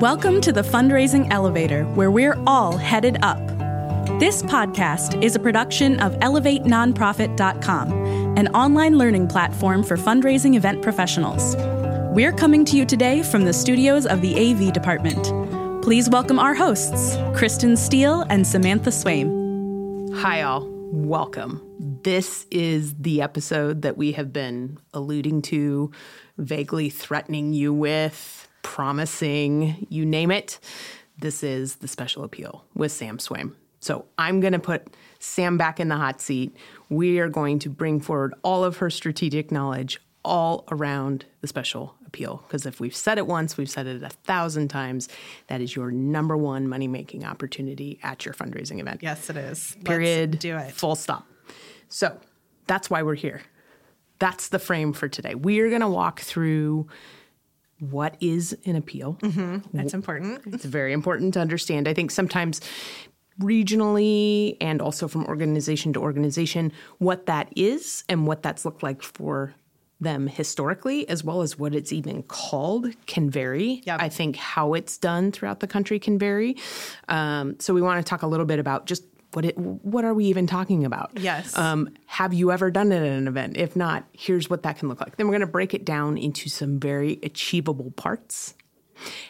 Welcome to the Fundraising Elevator, where we're all headed up. This podcast is a production of ElevateNonprofit.com, an online learning platform for fundraising event professionals. We're coming to you today from the studios of the AV department. Please welcome our hosts, Kristin Steele and Samantha Swaim. Hi, all. Welcome. This is the episode that we have been alluding to, vaguely threatening you with, promising, you name it. This is the special appeal with Sam Swaim. So I'm going to put Sam back in the hot seat. We are going to bring forward all of her strategic knowledge all around the special appeal. Because if we've said it once, we've said it a thousand times. That is your number one money making opportunity at your fundraising event. Yes, it is. Period. Let's do it. Full stop. So that's why we're here. That's the frame for today. We are going to walk through what is an appeal. That's important. It's very important to understand. I think sometimes regionally and also from organization to organization, what that is and what that's looked like for them historically, as well as what it's even called, can vary. Yep. I think how it's done throughout the country can vary. Um, so we want to talk a little bit about just what it, what are we even talking about? Yes. Um, have you ever done it at an event? If not, here's what that can look like. Then we're going to break it down into some very achievable parts.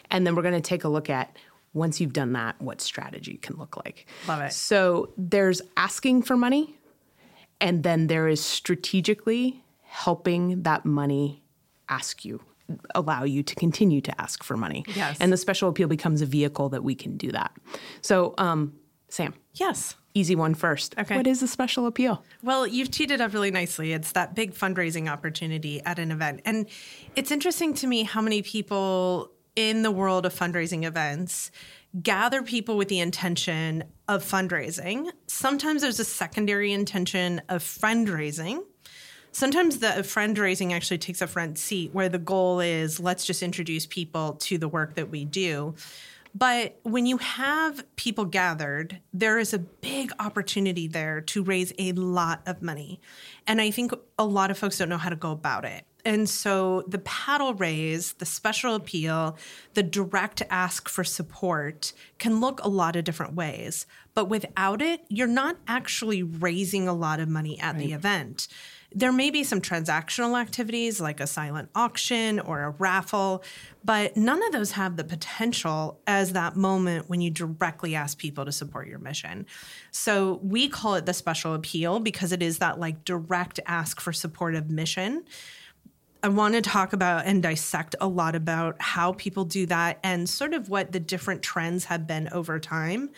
And then we're going to take a look at once you've done that, what strategy can look like. Love it. So there's asking for money, and then there is strategically helping that money ask you, allow you to continue to ask for money. Yes. And the special appeal becomes a vehicle that we can do that. So, um, Sam, Yes. easy one first. Okay. What is a special appeal? Well, you've teed it up really nicely. It's that big fundraising opportunity at an event. And it's interesting to me how many people in the world of fundraising events gather people with the intention of fundraising. Sometimes there's a secondary intention of fundraising. Sometimes the fundraising actually takes a front seat where the goal is let's just introduce people to the work that we do. But when you have people gathered, there is a big opportunity there to raise a lot of money. And I think a lot of folks don't know how to go about it. And so the paddle raise, the special appeal, the direct ask for support can look a lot of different ways. But without it, you're not actually raising a lot of money at the event. There may be some transactional activities like a silent auction or a raffle, but none of those have the potential as that moment when you directly ask people to support your mission. So we call it the special appeal because it is that like direct ask for support of mission. I want to talk about and dissect a lot about how people do that and sort of what the different trends have been over time.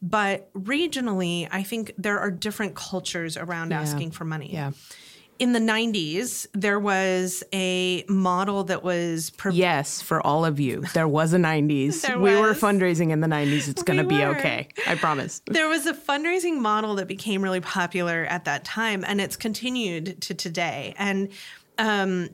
But regionally, I think there are different cultures around asking for money. Yeah. In the 90s, there was a model that was Yes, for all of you. There was a 90s. There we were fundraising in the 90s. It's going to We be were. okay. I promise. there was a fundraising model that became really popular at that time and it's continued to today and um,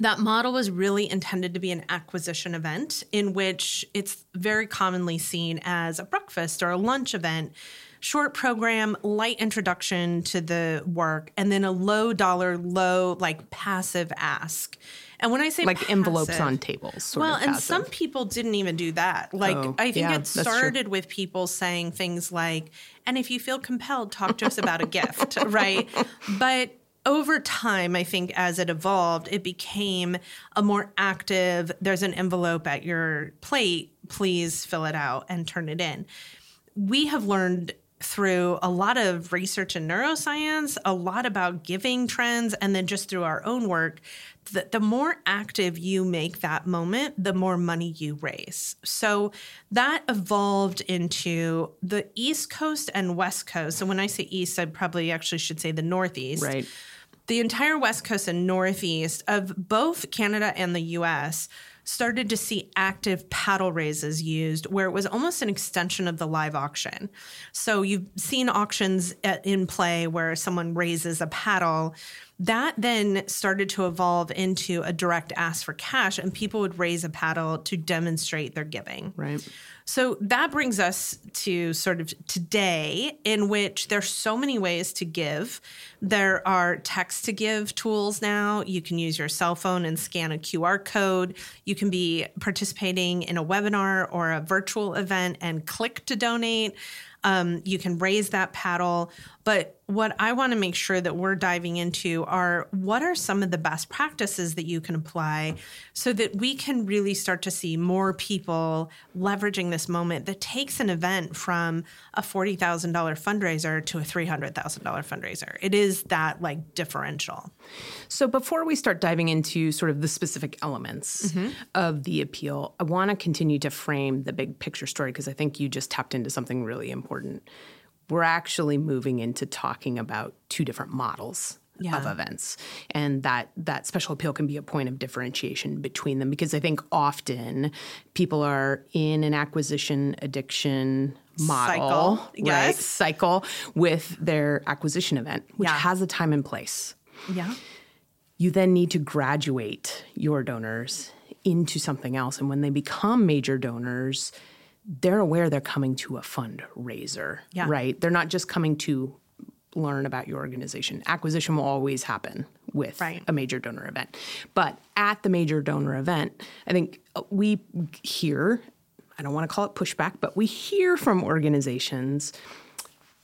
that model was really intended to be an acquisition event in which it's very commonly seen as a breakfast or a lunch event short program light introduction to the work and then a low dollar low like passive ask and when i say Like envelopes on tables. Sort well, and passive. some people didn't even do that. Like, Oh, I think yeah, it started with people saying things like, and if you feel compelled, talk to us about a gift, right? But over time, I think as it evolved, it became a more active, there's an envelope at your plate, please fill it out and turn it in. We have learned through a lot of research in neuroscience, a lot about giving trends, and then just through our own work, that the more active you make that moment, the more money you raise. So that evolved into the East Coast and West Coast. So when I say East, I probably actually should say the Northeast Right. the entire West Coast and Northeast of both Canada and the US started to see active paddle raises used where it was almost an extension of the live auction. So you've seen auctions at, in play where someone raises a paddle. That then started to evolve into a direct ask for cash, and people would raise a paddle to demonstrate their giving. Right. So that brings us to sort of today, in which there's so many ways to give. There are text to give tools now. You can use your cell phone and scan a QR code. You can be participating in a webinar or a virtual event and click to donate. Um, you can raise that paddle. But what I want to make sure that we're diving into are what are some of the best practices that you can apply so that we can really start to see more people leveraging this moment that takes an event from a $40,000 fundraiser to a $300,000 fundraiser. It is that like differential. So before we start diving into sort of the specific elements mm-hmm. of the appeal, I want to continue to frame the big picture story because I think you just tapped into something really important we're actually moving into talking about two different models yeah. of events and that that special appeal can be a point of differentiation between them because i think often people are in an acquisition addiction model cycle, yes. right cycle with their acquisition event which yeah. has a time and place yeah you then need to graduate your donors into something else and when they become major donors they're aware they're coming to a fundraiser, yeah. right? They're not just coming to learn about your organization. Acquisition will always happen with right. a major donor event. But at the major donor event, I think we hear, I don't want to call it pushback, but we hear from organizations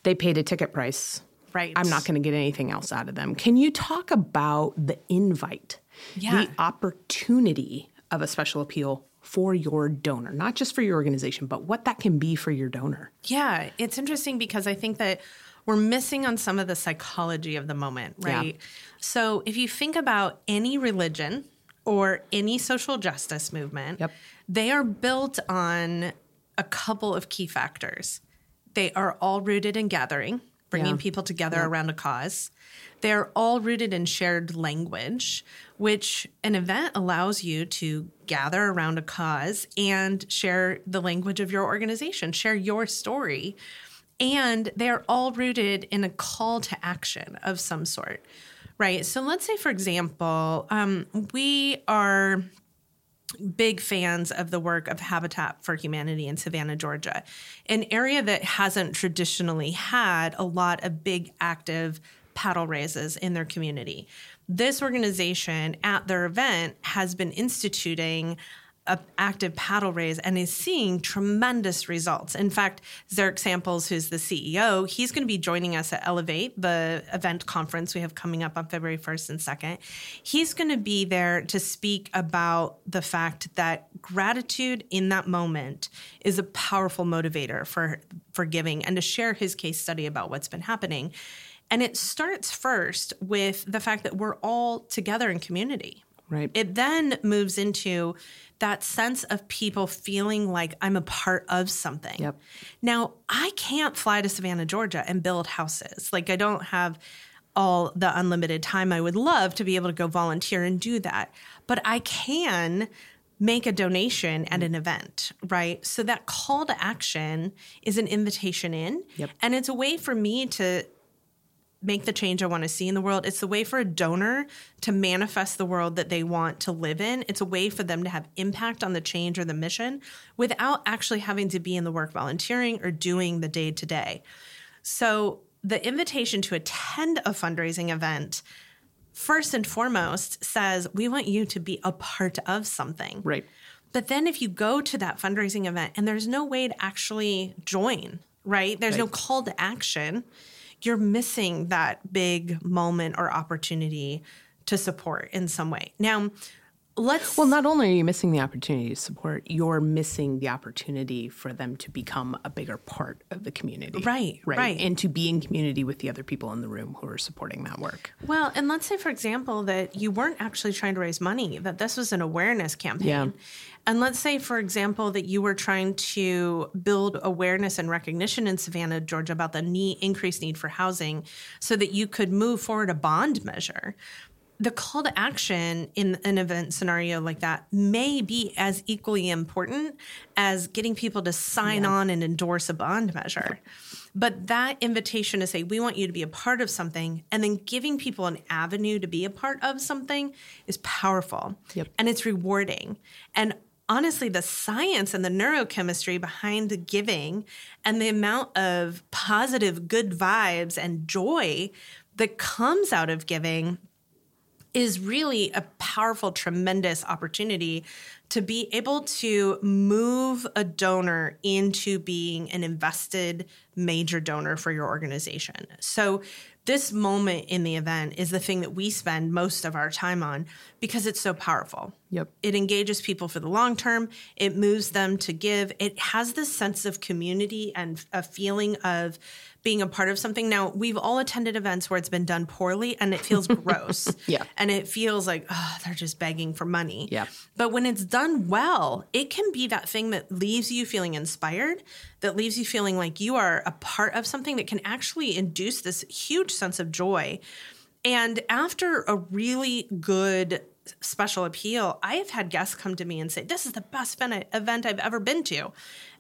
they paid a ticket price. Right. I'm not going to get anything else out of them. Can you talk about the invite, yeah. the opportunity of a special appeal for your donor, not just for your organization, but what that can be for your donor. Yeah, it's interesting because I think that we're missing on some of the psychology of the moment, right? Yeah. So if you think about any religion or any social justice movement, yep. they are built on a couple of key factors. They are all rooted in gathering, bringing yeah. people together around a cause. They're all rooted in shared language, which an event allows you to gather around a cause and share the language of your organization, share your story. And they're all rooted in a call to action of some sort, right? So let's say, for example, um, we are big fans of the work of Habitat for Humanity in Savannah, Georgia, an area that hasn't traditionally had a lot of big active paddle raises in their community this organization at their event has been instituting a active paddle raise and is seeing tremendous results. In fact, Zarek Samples, who's the CEO, he's going to be joining us at Elevate, the event conference we have coming up on February 1st and 2nd. He's going to be there to speak about the fact that gratitude in that moment is a powerful motivator for, for giving and to share his case study about what's been happening. And it starts first with the fact that we're all together in community. Right. It then moves into that sense of people feeling like I'm a part of something. Yep. Now, I can't fly to Savannah, Georgia and build houses. Like, I don't have all the unlimited time I would love to be able to go volunteer and do that. But I can make a donation at an event, right? So that call to action is an invitation in. Yep. And it's a way for me to make the change I want to see in the world. It's a way for a donor to manifest the world that they want to live in. It's a way for them to have impact on the change or the mission without actually having to be in the work volunteering or doing the day to day. So, the invitation to attend a fundraising event first and foremost says we want you to be a part of something. Right. But then if you go to that fundraising event and there's no way to actually join, right? There's right. no call to action you're missing that big moment or opportunity to support in some way. Now, let's well not only are you missing the opportunity to support you're missing the opportunity for them to become a bigger part of the community right right, right. and to be in community with the other people in the room who are supporting that work well and let's say for example that you weren't actually trying to raise money that this was an awareness campaign yeah. And let's say for example that you were trying to build awareness and recognition in savannah georgia about the need, increased need for housing so that you could move forward a bond measure the call to action in an event scenario like that may be as equally important as getting people to sign yeah. on and endorse a bond measure. But that invitation to say, we want you to be a part of something, and then giving people an avenue to be a part of something is powerful yep. and it's rewarding. And honestly the science and the neurochemistry behind the giving and the amount of positive good vibes and joy that comes out of giving is really a powerful, tremendous opportunity to be able to move a donor into being an invested major donor for your organization. So, this moment in the event is the thing that we spend most of our time on because it's so powerful. Yep. It engages people for the long term, it moves them to give. It has this sense of community and a feeling of being a part of something. Now, we've all attended events where it's been done poorly and it feels gross. Yeah. And it feels like, oh, they're just begging for money. Yeah. But when it's done well, it can be that thing that leaves you feeling inspired, that leaves you feeling like you are a part of something that can actually induce this huge sense of joy. And after a really good special appeal, I have had guests come to me and say, This is the best event I've ever been to.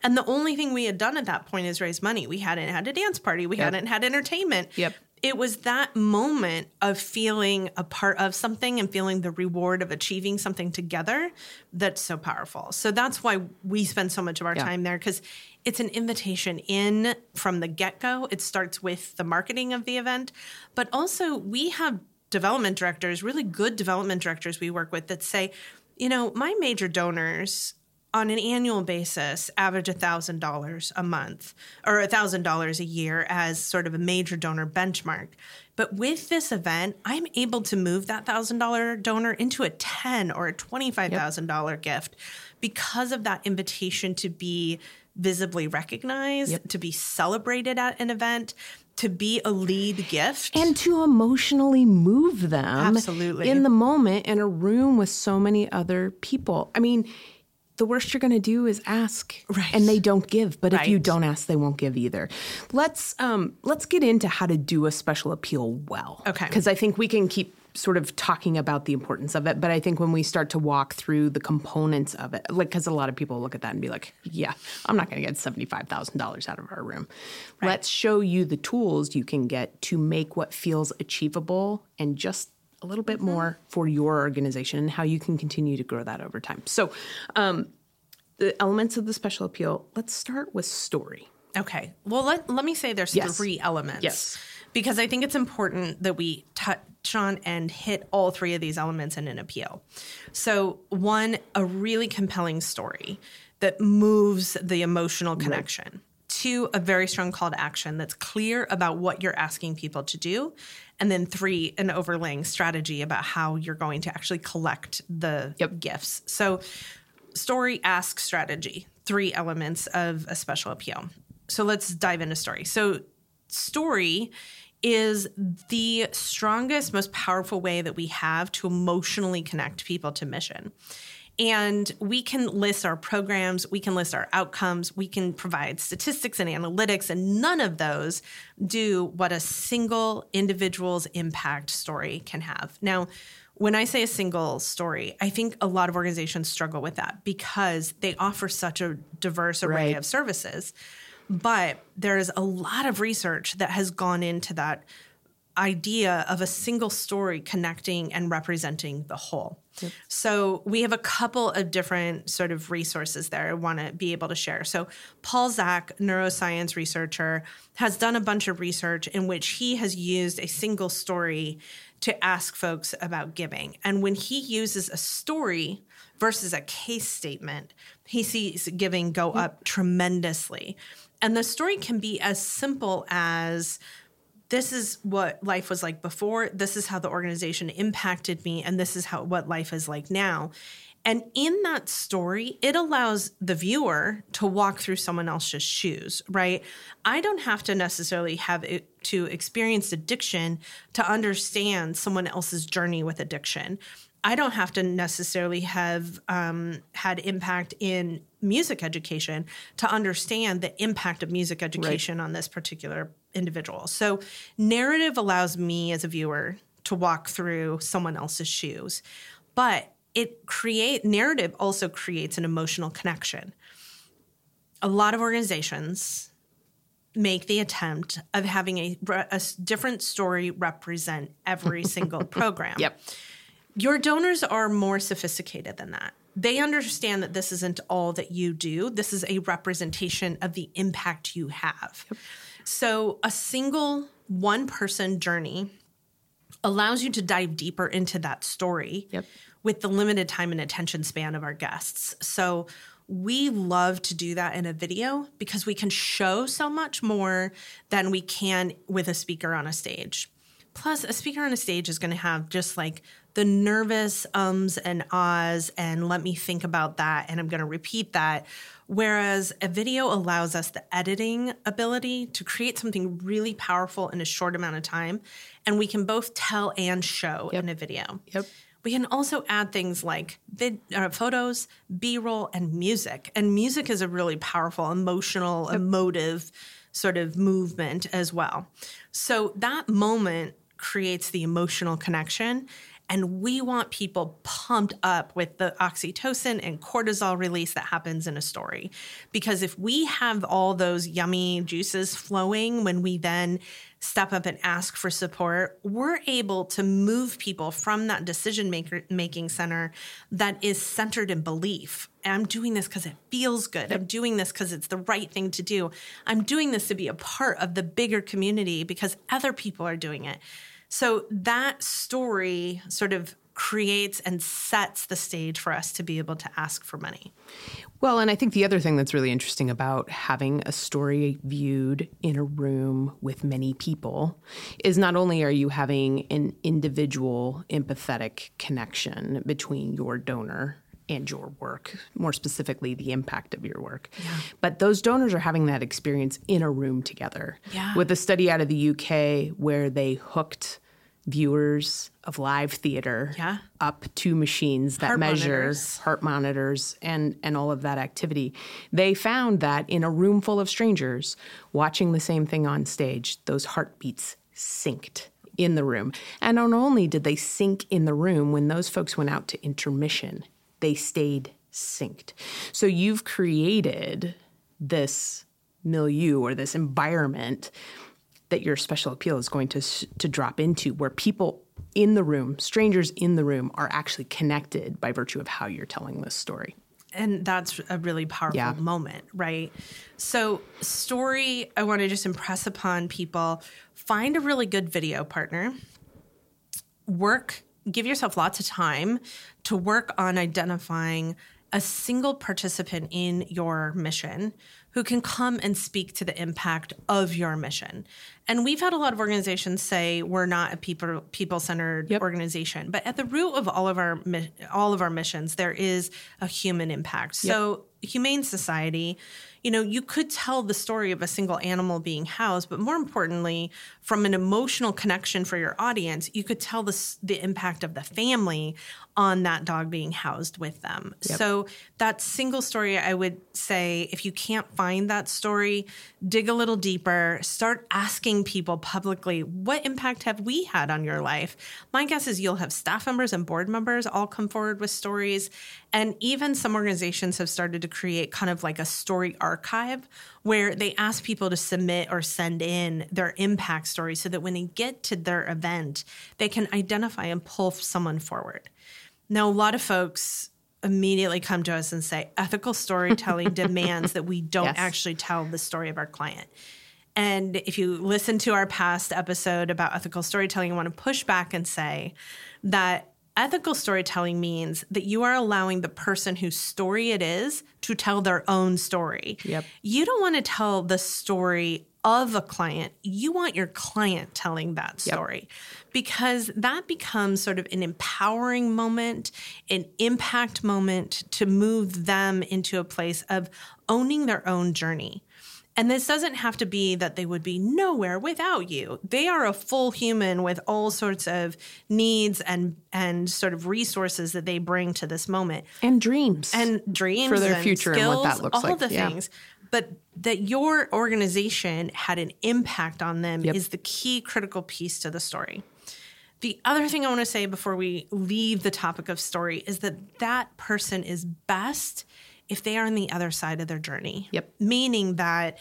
And the only thing we had done at that point is raise money. We hadn't had a dance party, we yep. hadn't had entertainment. Yep. It was that moment of feeling a part of something and feeling the reward of achieving something together that's so powerful. So that's why we spend so much of our yeah. time there because it's an invitation in from the get go. It starts with the marketing of the event, but also we have development directors, really good development directors we work with that say, you know, my major donors on an annual basis average $1,000 a month or $1,000 a year as sort of a major donor benchmark. But with this event, I'm able to move that $1,000 donor into a 10 or a $25,000 yep. gift because of that invitation to be visibly recognized, yep. to be celebrated at an event, to be a lead gift and to emotionally move them absolutely in the moment in a room with so many other people. I mean, the worst you're going to do is ask right. and they don't give but right. if you don't ask they won't give either let's um, let's get into how to do a special appeal well okay because i think we can keep sort of talking about the importance of it but i think when we start to walk through the components of it like because a lot of people look at that and be like yeah i'm not going to get $75000 out of our room right. let's show you the tools you can get to make what feels achievable and just a little bit mm-hmm. more for your organization and how you can continue to grow that over time. So, um, the elements of the special appeal, let's start with story. Okay. Well, let, let me say there's yes. three elements. Yes. Because I think it's important that we touch on and hit all three of these elements in an appeal. So, one, a really compelling story that moves the emotional connection. Right. Two, a very strong call to action that's clear about what you're asking people to do and then three, an overlaying strategy about how you're going to actually collect the yep. gifts. So, story, ask, strategy, three elements of a special appeal. So, let's dive into story. So, story is the strongest, most powerful way that we have to emotionally connect people to mission. And we can list our programs, we can list our outcomes, we can provide statistics and analytics, and none of those do what a single individual's impact story can have. Now, when I say a single story, I think a lot of organizations struggle with that because they offer such a diverse array right. of services. But there's a lot of research that has gone into that idea of a single story connecting and representing the whole. Yep. So we have a couple of different sort of resources there I want to be able to share. So Paul Zak, neuroscience researcher, has done a bunch of research in which he has used a single story to ask folks about giving. And when he uses a story versus a case statement, he sees giving go up tremendously. And the story can be as simple as this is what life was like before. This is how the organization impacted me and this is how what life is like now. And in that story it allows the viewer to walk through someone else's shoes right? I don't have to necessarily have it to experience addiction to understand someone else's journey with addiction I don't have to necessarily have um, had impact in music education to understand the impact of music education right. on this particular individual. So, narrative allows me as a viewer to walk through someone else's shoes, but it create narrative also creates an emotional connection. A lot of organizations make the attempt of having a, a different story represent every single program. Yep. Your donors are more sophisticated than that. they understand that this isn't all that you do. This is a representation of the impact you have. Yep. So, a single one person journey allows you to dive deeper into that story yep. with the limited time and attention span of our guests. So, we love to do that in a video because we can show so much more than we can with a speaker on a stage. Plus, a speaker on a stage is going to have just like the nervous ums and ahs, and let me think about that, and I'm going to repeat that. Whereas a video allows us the editing ability to create something really powerful in a short amount of time, and we can both tell and show yep. in a video. Yep. We can also add things like vid, uh, photos, B roll, and music. And music is a really powerful, emotional, yep. emotive sort of movement as well. So that moment creates the emotional connection. And we want people pumped up with the oxytocin and cortisol release that happens in a story. Because if we have all those yummy juices flowing when we then step up and ask for support, we're able to move people from that decision maker making center that is centered in belief. I'm doing this because it feels good. I'm doing this because it's the right thing to do. I'm doing this to be a part of the bigger community because other people are doing it. So that story sort of creates and sets the stage for us to be able to ask for money. Well, and I think the other thing that's really interesting about having a story viewed in a room with many people is not only are you having an individual empathetic connection between your donor and your work, more specifically, the impact of your work. Yeah. But those donors are having that experience in a room together. Yeah. With a study out of the UK where they hooked viewers of live theater yeah. up to machines that heart measure monitors. heart monitors and, and all of that activity. They found that in a room full of strangers watching the same thing on stage, those heartbeats synced in the room. And not only did they sync in the room, when those folks went out to intermission, they stayed synced. So you've created this milieu or this environment that your special appeal is going to to drop into where people in the room, strangers in the room are actually connected by virtue of how you're telling this story. And that's a really powerful yeah. moment, right? So, story, I want to just impress upon people find a really good video partner, work, give yourself lots of time to work on identifying a single participant in your mission who can come and speak to the impact of your mission. And we've had a lot of organizations say we're not a people people centered yep. organization, but at the root of all of our all of our missions there is a human impact. So humane society you know, you could tell the story of a single animal being housed, but more importantly, from an emotional connection for your audience, you could tell the, the impact of the family on that dog being housed with them. Yep. So that single story, I would say, if you can't find that story, dig a little deeper, start asking people publicly, what impact have we had on your life? My guess is you'll have staff members and board members all come forward with stories. And even some organizations have started to create kind of like a story archive where they ask people to submit or send in their impact story so that when they get to their event, they can identify and pull someone forward. Now, a lot of folks immediately come to us and say ethical storytelling demands that we don't yes. actually tell the story of our client. And if you listen to our past episode about ethical storytelling, you want to push back and say that Ethical storytelling means that you are allowing the person whose story it is to tell their own story. Yep. You don't want to tell the story of a client. You want your client telling that story yep. because that becomes sort of an empowering moment, an impact moment to move them into a place of owning their own journey. And this doesn't have to be that they would be nowhere without you. They are a full human with all sorts of needs and and sort of resources that they bring to this moment. And dreams. And dreams for their and future skills, and what that looks all like. All the yeah. things. But that your organization had an impact on them yep. is the key critical piece to the story. The other thing I want to say before we leave the topic of story is that that person is best if they are on the other side of their journey. Yep. Meaning that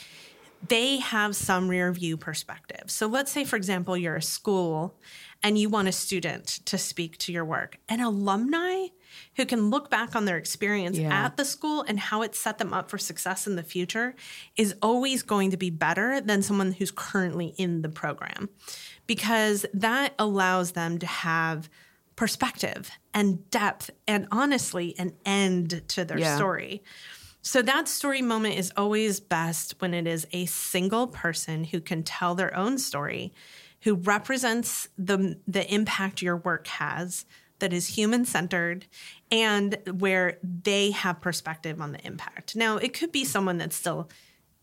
they have some rear view perspective. So let's say, for example, you're a school and you want a student to speak to your work. An alumni who can look back on their experience Yeah. at the school and how it set them up for success in the future is always going to be better than someone who's currently in the program because that allows them to have perspective and depth and honestly an end to their Yeah. story. So that story moment is always best when it is a single person who can tell their own story, who represents the the impact your work has that is human centered and where they have perspective on the impact. Now, it could be someone that's still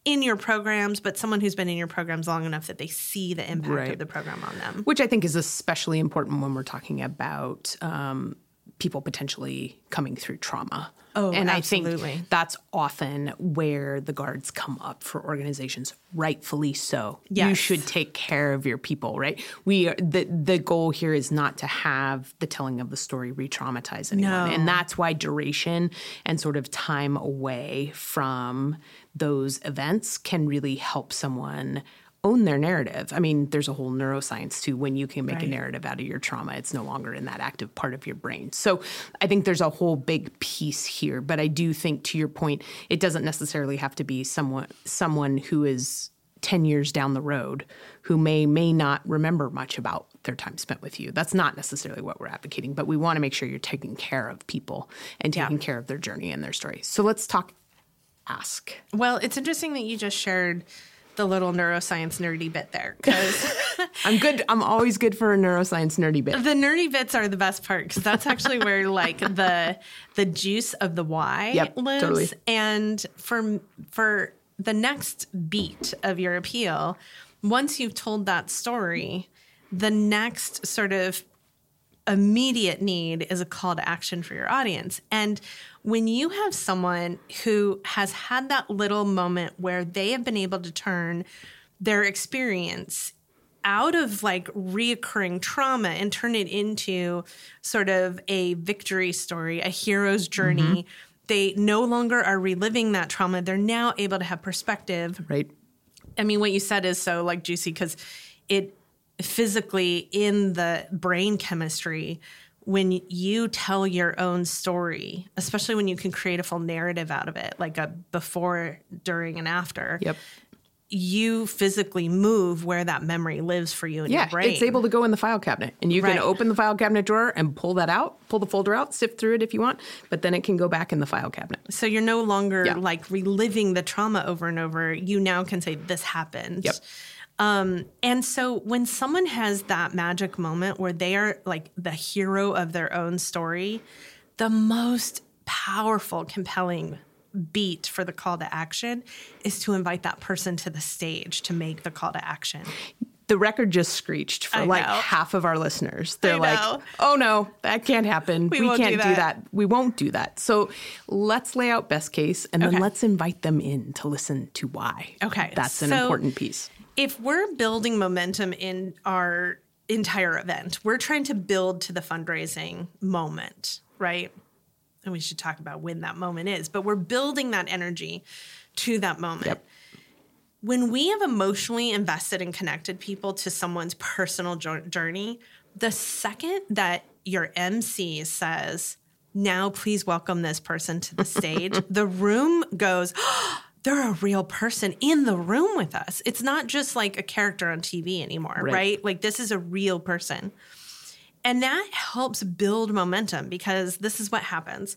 in your programs, but someone who's been in your programs long enough that they see the impact Right. of the program on them. which I think is especially important when we're talking about um, people potentially coming through trauma. Oh, and I absolutely. think that's often where the guards come up for organizations, rightfully so. You should take care of your people, right? We are, the the goal here is not to have the telling of the story re-traumatize anyone, No. and that's why duration and sort of time away from those events can really help someone own their narrative. I mean, there's a whole neuroscience to when you can make a narrative out of your trauma, it's no longer in that active part of your brain. So I think there's a whole big piece here. But I do think to your point, it doesn't necessarily have to be someone someone who is 10 years down the road who may may not remember much about their time spent with you. That's not necessarily what we're advocating, but we want to make sure you're taking care of people and taking care of their journey and their story. So let's talk ask. Well, it's interesting that you just shared the little neuroscience nerdy bit there because I'm good. I'm always good for a neuroscience nerdy bit. the nerdy bits are the best part because that's actually where like the the juice of the why Yep, lives. totally. And for for the next beat of your appeal, once you've told that story, the next sort of immediate need is a call to action for your audience. And when you have someone who has had that little moment where they have been able to turn their experience out of like reoccurring trauma and turn it into sort of a victory story, a hero's journey. Mm-hmm. They no longer are reliving that trauma. They're now able to have perspective Right. I mean, what you said is so like juicy because it physically in the brain chemistry, when you tell your own story, especially when you can create a full narrative out of it, like a before, during, and after, Yep. you physically move where that memory lives for you in Yeah, your brain. it's able to go in the file cabinet, and you Right. can open the file cabinet drawer and pull that out, pull the folder out, sift through it if you want, but then it can go back in the file cabinet. So you're no longer Yeah. like reliving the trauma over and over. You now can say, This happened. Yep. Um, and so when someone has that magic moment where they are like the hero of their own story, the most powerful, compelling beat for the call to action is to invite that person to the stage to make the call to action. The record just screeched for I like know. half of our listeners. They're like. "Oh no, that can't happen. We, won't can't do that." that. We won't do that." So let's lay out best case, and then let's invite them in to listen to why. Okay, that's an so- important piece. If we're building momentum in our entire event, we're trying to build to the fundraising moment, right? And we should talk about when that moment is, but we're building that energy to that moment. Yep. When we have emotionally invested and connected people to someone's personal journey, the second that your MC says, now please welcome this person to the stage, the room goes, oh, they're a real person in the room with us. It's not just like a character on TV anymore, Right. right? Like this is a real person. And that helps build momentum because this is what happens.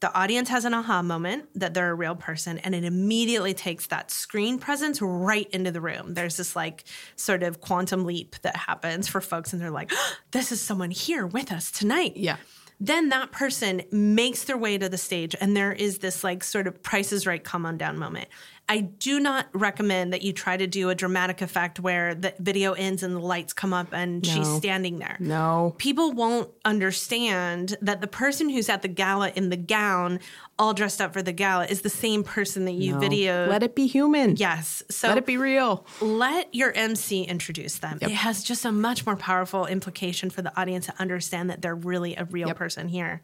The audience has an aha moment that they're a real person, and it immediately takes that screen presence right into the room. There's this like sort of quantum leap that happens for folks, and they're like, this is someone here with us tonight Yeah. Then that person makes their way to the stage and there is this like sort of price is right come on down moment i do not recommend that you try to do a dramatic effect where the video ends and the lights come up and she's standing there No. people won't understand that the person who's at the gala in the gown all dressed up for the gala is the same person that you No. videoed Let it be human. yes so Let it be real. let your MC introduce them. It has just a much more powerful implication for the audience to understand that they're really a real Yep. person here.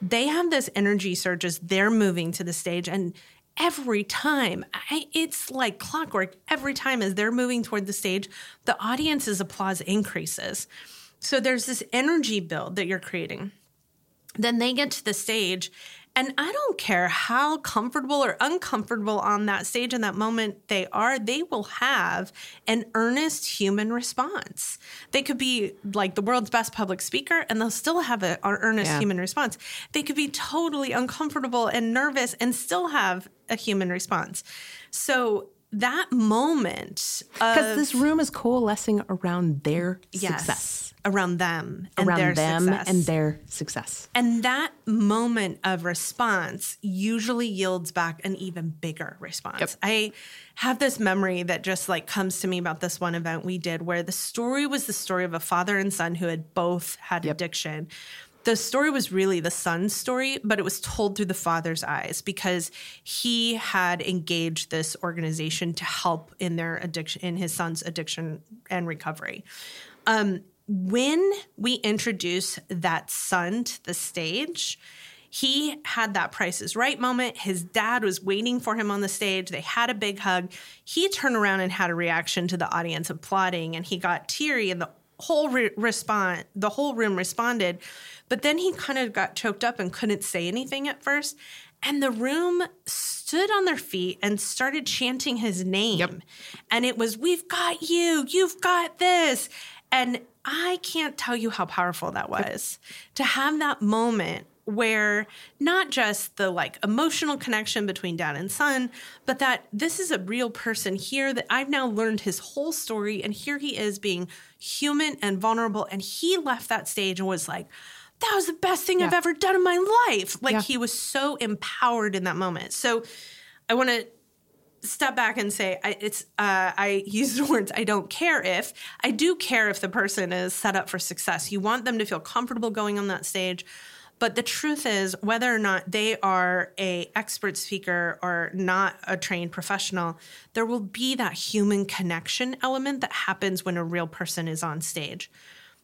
They have this energy surge as they're moving to the stage, and every time I, it's like clockwork. Every time as they're moving toward the stage, the audience's applause increases. So there's this energy build that you're creating. then they get to the stage and I don't care how comfortable or uncomfortable on that stage in that moment they are, they will have an earnest human response. They could be like the world's best public speaker and they'll still have an earnest Yeah. human response. They could be totally uncomfortable and nervous and still have a human response. So that moment Because this room is coalescing around their yes, success, around them and around their them success. and their success. And that moment of response usually yields back an even bigger response. Yep. I have this memory that just like comes to me about this one event we did where the story was the story of a father and son who had both had addiction. The story was really the son's story, but it was told through the father's eyes because he had engaged this organization to help in their addiction, in his son's addiction and recovery. Um, when we introduce that son to the stage, he had that Price is Right moment. His dad was waiting for him on the stage. They had a big hug. He turned around and had a reaction to the audience applauding, and he got teary, and the whole re- respond, the whole room responded. But then he kind of got choked up and couldn't say anything at first. And the room stood on their feet and started chanting his name. Yep. And it was, We've got you, you've got this. And I can't tell you how powerful that was to have that moment where not just the like emotional connection between dad and son, but that this is a real person here that I've now learned his whole story. And here he is being human and vulnerable. And he left that stage and was like, that was the best thing I've ever done in my life. Like Yeah. he was so empowered in that moment. So I want to step back and say I, it's uh, I use the words I don't care if I do care if the person is set up for success. You want them to feel comfortable going on that stage. But the truth is, whether or not they are a expert speaker or not a trained professional, there will be that human connection element that happens when a real person is on stage.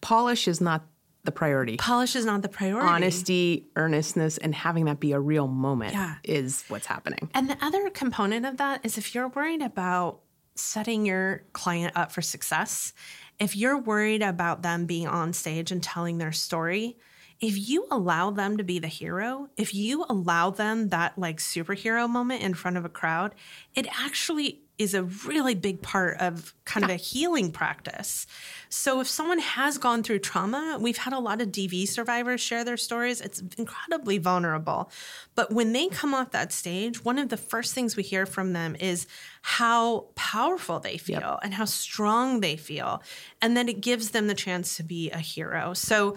Polish is not the priority. Polish is not the priority. Honesty, earnestness, and having that be a real moment Yeah. is what's happening. And the other component of that is if you're worried about setting your client up for success, if you're worried about them being on stage and telling their story, if you allow them to be the hero, if you allow them that like superhero moment in front of a crowd, it actually is a really big part of kind of a healing practice. So if someone has gone through trauma, we've had a lot of DV survivors share their stories. It's incredibly vulnerable. But when they come off that stage, one of the first things we hear from them is how powerful they feel and how strong they feel. And then it gives them the chance to be a hero. So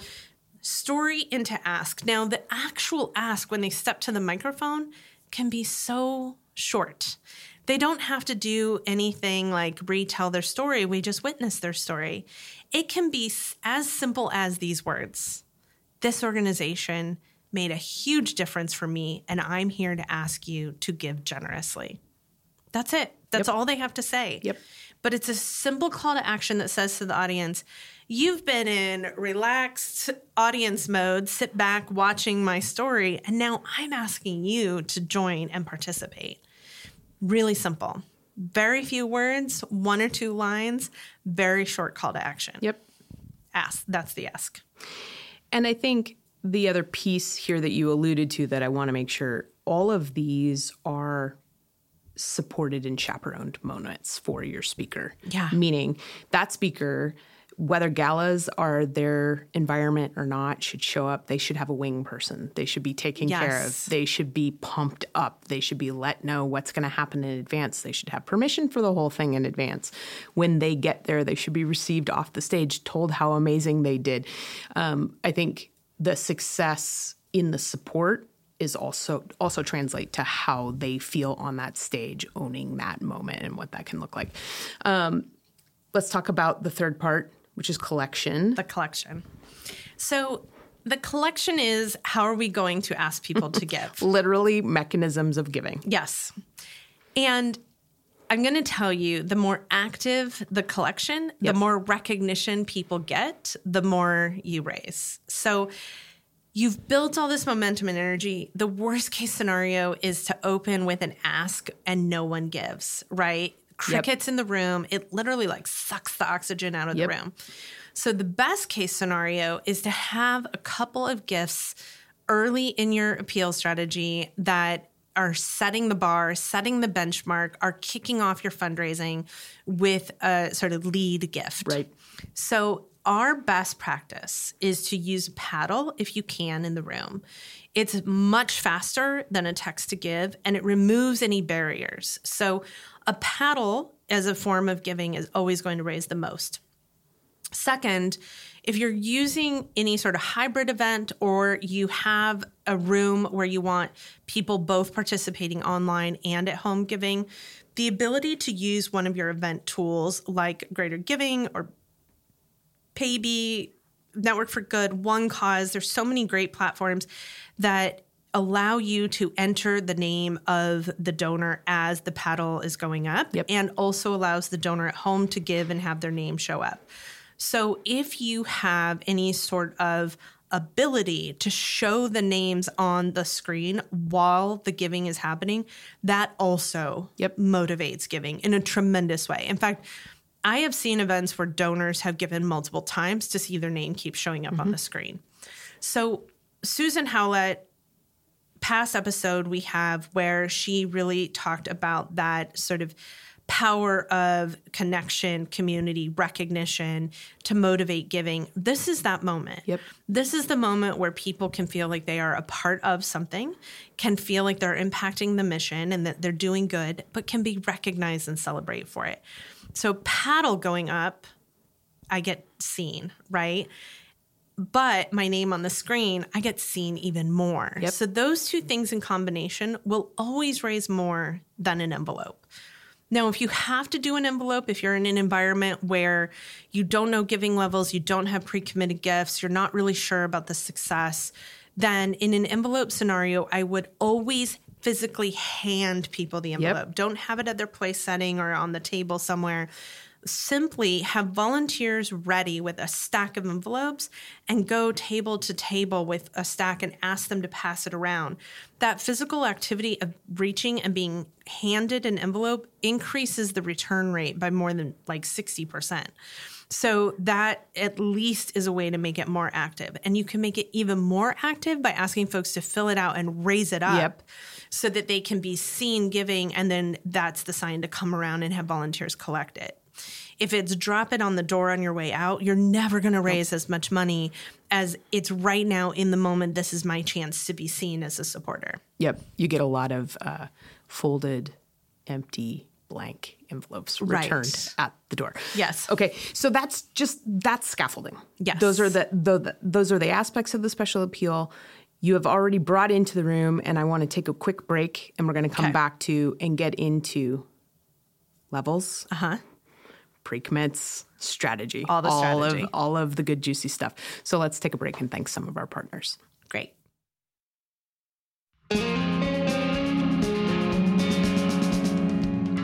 story into ask. Now, the actual ask when they step to the microphone can be so short. They don't have to do anything like retell their story. We just witness their story. It can be as simple as these words This organization made a huge difference for me, and I'm here to ask you to give generously. That's it. That's all they have to say. Yep. But it's a simple call to action that says to the audience, You've been in relaxed audience mode, sit back watching my story, and now I'm asking you to join and participate. Really simple. Very few words, one or two lines, very short call to action. Yep. Ask. That's the ask. And I think the other piece here that you alluded to that I want to make sure all of these are supported and chaperoned moments for your speaker. Yeah. Meaning that speaker, whether galas are their environment or not, should show up. They should have a wing person. They should be taken care of. They should be pumped up. They should be let know what's going to happen in advance. They should have permission for the whole thing in advance. When they get there, they should be received off the stage, told how amazing they did. Um, I think the success in the support is also also translate to how they feel on that stage owning that moment and what that can look like um, let's talk about the third part which is collection The collection. So the collection is how are we going to ask people to give? literally mechanisms of giving Yes. And I'm going to tell you the more active the collection, the more recognition people get, the more you raise. So you've built all this momentum and energy. The worst case scenario is to open with an ask and no one gives, right? Crickets in the room. It literally like sucks the oxygen out of Yep. the room. So the best case scenario is to have a couple of gifts early in your appeal strategy that are setting the bar, setting the benchmark, are kicking off your fundraising with a sort of lead gift. Right. So, our best practice is to use paddle if you can in the room. It's much faster than a text to give and it removes any barriers. So, a paddle as a form of giving is always going to raise the most. Second, if you're using any sort of hybrid event or you have a room where you want people both participating online and at home giving, the ability to use one of your event tools like Greater Giving or Paybe, Network for Good, OneCause, there's so many great platforms that allow you to enter the name of the donor as the paddle is going up Yep. and also allows the donor at home to give and have their name show up. So if you have any sort of ability to show the names on the screen while the giving is happening, that also Yep. motivates giving in a tremendous way. In fact, I have seen events where donors have given multiple times to see their name keep showing up on mm-hmm. the screen. So Susan Howlett past episode we have where she really talked about that sort of power of connection, community, recognition to motivate giving. This is that moment. Yep. This is the moment where people can feel like they are a part of something, can feel like they're impacting the mission and that they're doing good, but can be recognized and celebrate for it. So paddle going up, I get seen, right? but my name on the screen, I get seen even more. Yep. So those two things in combination will always raise more than an envelope. Now, if you have to do an envelope, if you're in an environment where you don't know giving levels, you don't have pre committed gifts, you're not really sure about the success, then in an envelope scenario, I would always physically hand people the envelope. Don't have it at their place setting or on the table somewhere simply have volunteers ready with a stack of envelopes and go table to table with a stack and ask them to pass it around. That physical activity of reaching and being handed an envelope increases the return rate by more than like 60%. So that at least is a way to make it more active. And you can make it even more active by asking folks to fill it out and raise it up Yep. So that they can be seen giving and then that's the sign to come around and have volunteers collect it. If it's drop it on the door on your way out, you're never going to raise as much money as it's right now in the moment. This is my chance to be seen as a supporter. Yep. You get a lot of uh, folded, empty, blank envelopes Right. returned at the door. Yes. Okay. So that's just that's scaffolding. Yes. Those are the, the, the those are the aspects of the special appeal you have already brought into the room and I want to take a quick break and we're going to come Okay. back to and get into levels, Uh huh. pre-commits, strategy. All the all strategy. of all of the good juicy stuff. So let's take a break and thank some of our partners. Great.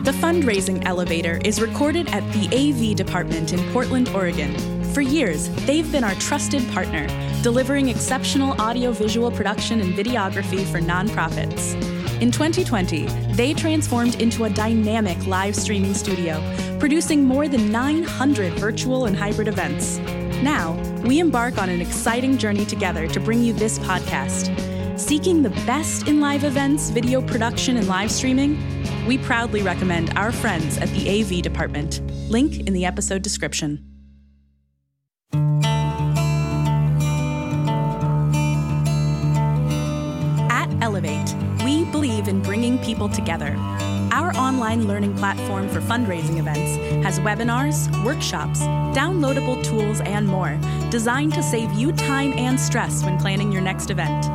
The fundraising elevator is recorded at the AV department in Portland, Oregon. For years, they've been our trusted partner, delivering exceptional audiovisual production and videography for nonprofits. In 2020, they transformed into a dynamic live streaming studio, producing more than 900 virtual and hybrid events. Now, we embark on an exciting journey together to bring you this podcast. Seeking the best in live events, video production, and live streaming? We proudly recommend our friends at the AV department. Link in the episode description. Believe in bringing people together. Our online learning platform for fundraising events has webinars, workshops, downloadable tools, and more designed to save you time and stress when planning your next event.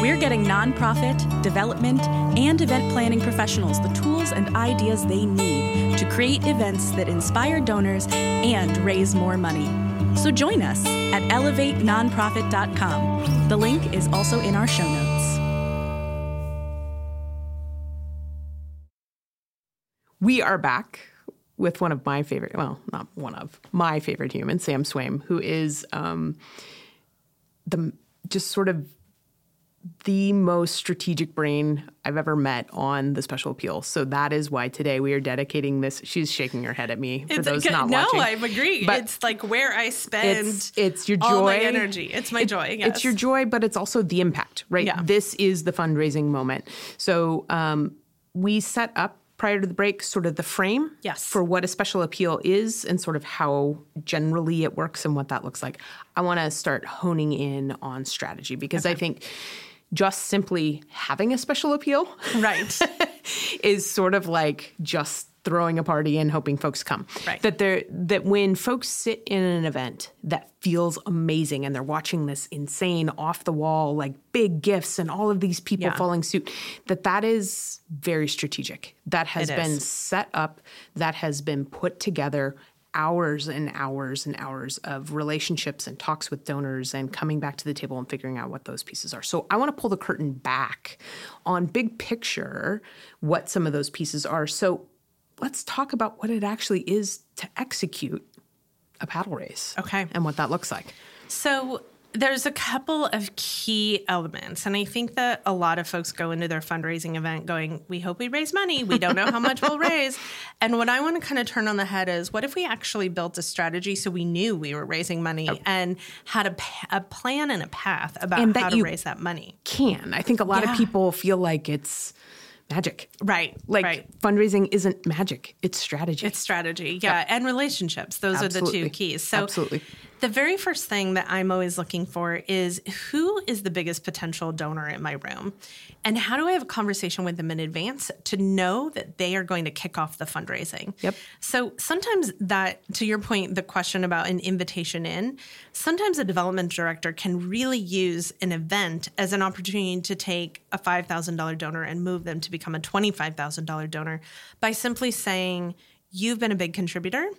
We're getting nonprofit, development, and event planning professionals the tools and ideas they need to create events that inspire donors and raise more money. So join us at elevatenonprofit.com. The link is also in our show notes. We are back with one of my favorite, well, not one of my favorite humans, Sam Swaim, who is um, the just sort of the most strategic brain I've ever met on the special appeal. So that is why today we are dedicating this. She's shaking her head at me for It's those not no, watching. No, I agree. But it's like where I spend it's it's your joy, all my energy. It's my It- joy. Yes. It's your joy, but it's also the impact, right? Yeah. This is the fundraising moment. So um, we set up prior to the break sort of the frame Yes. for what a special appeal is and sort of how generally it works and what that looks like. I want to start honing in on strategy because I think just simply having a special appeal right. is sort of like just throwing a party and hoping folks come. Right. That they're that when folks sit in an event that feels amazing and they're watching this insane off the wall like big gifts and all of these people Yeah. following suit that that is very strategic. That has It been is. set up, that has been put together hours and hours and hours of relationships and talks with donors and coming back to the table and figuring out what those pieces are. So I want to pull the curtain back on big picture what some of those pieces are. So let's talk about what it actually is to execute a paddle race. Okay. And what that looks like. So there's a couple of key elements. And I think that a lot of folks go into their fundraising event going, We hope we raise money. We don't know how much we'll raise. And what I want to kind of turn on the head is what if we actually built a strategy so we knew we were raising money oh. and had a, a plan and a path about And how to raise that money? Can. I think a lot Yeah. of people feel like it's magic. Right. Like right. fundraising isn't magic, it's strategy. It's strategy, yeah, and relationships. Those are the two keys. So, Absolutely. The very first thing that I'm always looking for is who is the biggest potential donor in my room, and how do I have a conversation with them in advance to know that they are going to kick off the fundraising. Yep. So sometimes that, to your point, the question about an invitation in, sometimes a development director can really use an event as an opportunity to take a $5,000 donor and move them to become a $25,000 donor by simply saying, You've been a big contributor,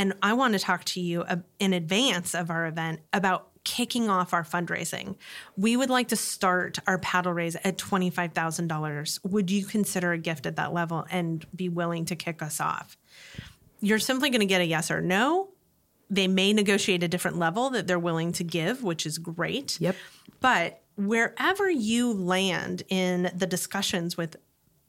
and I want to talk to you uh, in advance of our event about kicking off our fundraising. We would like to start our paddle raise at $25,000. Would you consider a gift at that level and be willing to kick us off? You're simply going to get a yes or no. They may negotiate a different level that they're willing to give, which is great. Yep. But wherever you land in the discussions with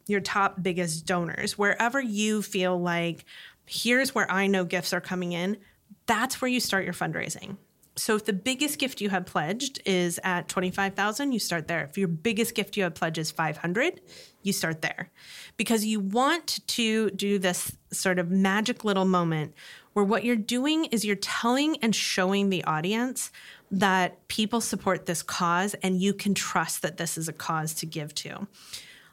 your top biggest donors, wherever you feel like here's where I know gifts are coming in, that's where you start your fundraising. So if the biggest gift you have pledged is at 25,000, you start there. If your biggest gift you have pledged is 500, you start there. Because you want to do this sort of magic little moment where what you're doing is you're telling and showing the audience that people support this cause and you can trust that this is a cause to give to.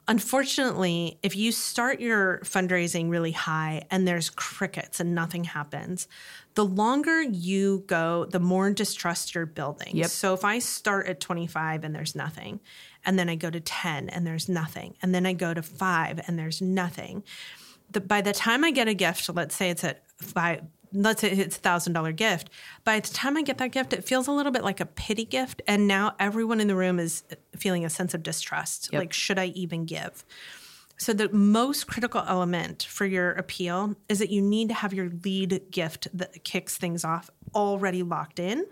Unfortunately, if you start your fundraising really high and there's crickets and nothing happens, the longer you go, the more distrust you're building. Yep. So if I start at 25 and there's nothing, and then I go to 10 and there's nothing, and then I go to 5 and there's nothing, the, by the time I get a gift, let's say it's at five, let's say it's a thousand dollar gift. By the time I get that gift, it feels a little bit like a pity gift, and now everyone in the room is feeling a sense of distrust. Yep. Like, should I even give? So the most critical element for your appeal is that you need to have your lead gift that kicks things off already locked in.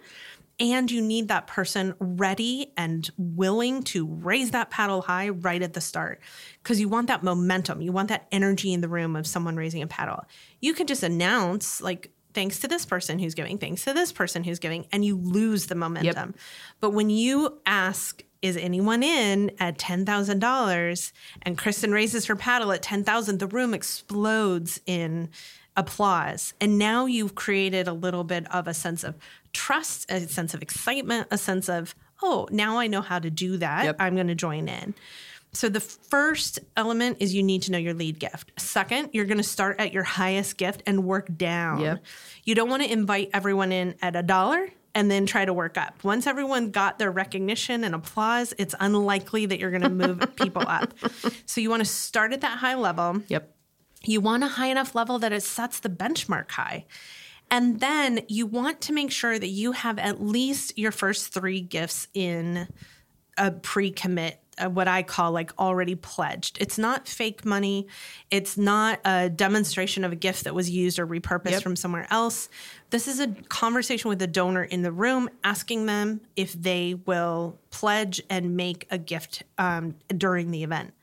And you need that person ready and willing to raise that paddle high right at the start because you want that momentum. You want that energy in the room of someone raising a paddle. You can just announce, like, thanks to this person who's giving, thanks to this person who's giving, and you lose the momentum. But when you ask, is anyone in at $10,000 and Kristin raises her paddle at 10,000, the room explodes in applause. And now you've created a little bit of a sense of trust, a sense of excitement, a sense of, oh, now I know how to do that. Yep. I'm going to join in. So the first element is you need to know your lead gift. Second, you're going to start at your highest gift and work down. Yep. You don't want to invite everyone in at a dollar and then try to work up. Once everyone got their recognition and applause, it's unlikely that you're going to move people up. So you want to start at that high level. Yep. You want a high enough level that it sets the benchmark high. And then you want to make sure that you have at least your first three gifts in a pre commit what I call like already pledged. It's not fake money. It's not a demonstration of a gift that was used or repurposed Yep. from somewhere else. This is a conversation with the donor in the room, asking them if they will pledge and make a gift um, during the event.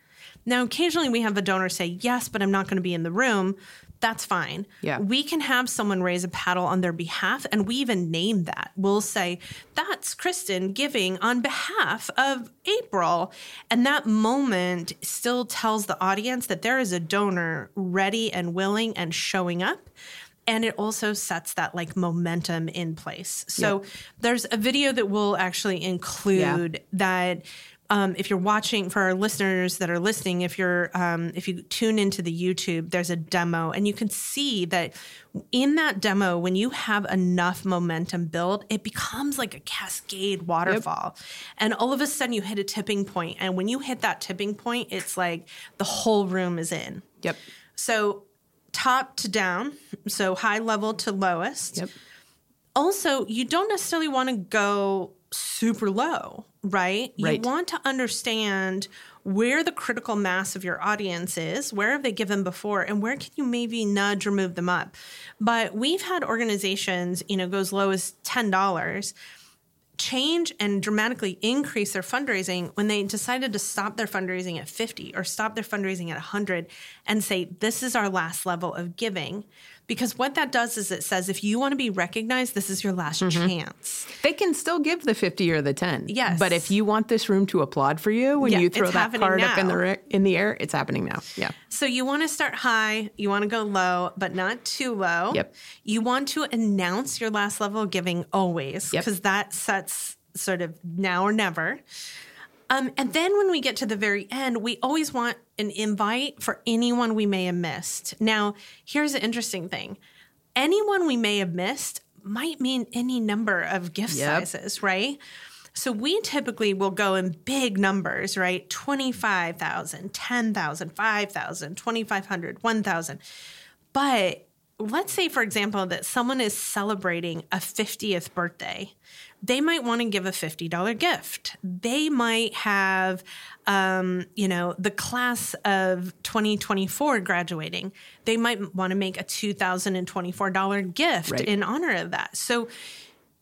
Now, occasionally we have a donor say, Yes, but I'm not going to be in the room. That's fine. Yeah. We can have someone raise a paddle on their behalf, and we even name that. We'll say, That's Kristin giving on behalf of April. And that moment still tells the audience that there is a donor ready and willing and showing up. And it also sets that like momentum in place. So there's a video that we'll actually include that um, if you're watching for our listeners that are listening, if you're um, if you tune into the YouTube, there's a demo, and you can see that in that demo, when you have enough momentum built, it becomes like a cascade waterfall, and all of a sudden you hit a tipping point, and when you hit that tipping point, it's like the whole room is in. Yep. So top to down, so high level to lowest Yep. also you don't necessarily want to go super low right? Right. you want to understand where the critical mass of your audience is where have they given before and where can you maybe nudge or move them up but we've had organizations you know go as low as $10 change and dramatically increase their fundraising when they decided to stop their fundraising at 50 or stop their fundraising at 100 and say this is our last level of giving because what that does is it says if you want to be recognized this is your last mm-hmm. chance They can still give the 50 or the 10. Yes. But if you want this room to applaud for you when Yeah, you throw that card up in the re- in the air, it's happening now. Yeah. So you want to start high, you want to go low, but not too low. Yep. You want to announce your last level of giving always Yep. because that sets sort of now or never. Um, and then when we get to the very end, we always want an invite for anyone we may have missed. Now, here's the interesting thing anyone we may have missed might mean any number of gift Yep. sizes, right? So we typically will go in big numbers, right? 25,000, 10,000, 5,000, 2,500, 1,000. But let's say, for example, that someone is celebrating a 50th birthday. They might want to give a $50 gift. They might have, um, you know, the class of 2024 graduating. They might want to make a $2,024 gift Right. in honor of that. So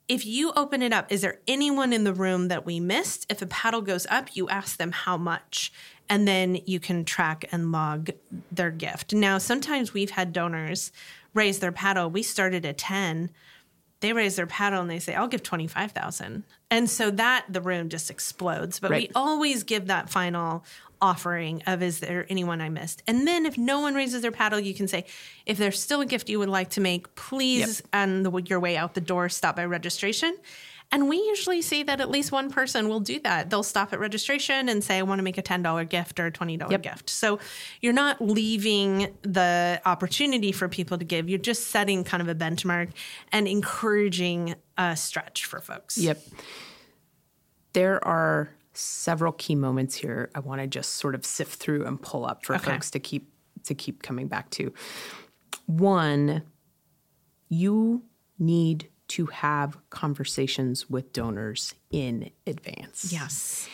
if you open it up, is there anyone in the room that we missed? If a paddle goes up, you ask them how much, and then you can track and log their gift. Now, sometimes we've had donors raise their paddle. We started at 10. They raise their paddle and they say, I'll give 25,000. And so that the room just explodes. But Right. we always give that final offering of is there anyone I missed? And then if no one raises their paddle, you can say, if there's still a gift you would like to make, please on the, your way out the door, stop by registration. And we usually see that at least one person will do that. They'll stop at registration and say, I want to make a $10 gift or a $20 Yep. gift. So you're not leaving the opportunity for people to give. You're just setting kind of a benchmark and encouraging a stretch for folks. Yep. There are several key moments here I want to just sort of sift through and pull up for Okay. folks to keep to keep coming back to. One, you need to have conversations with donors in advance. Yes.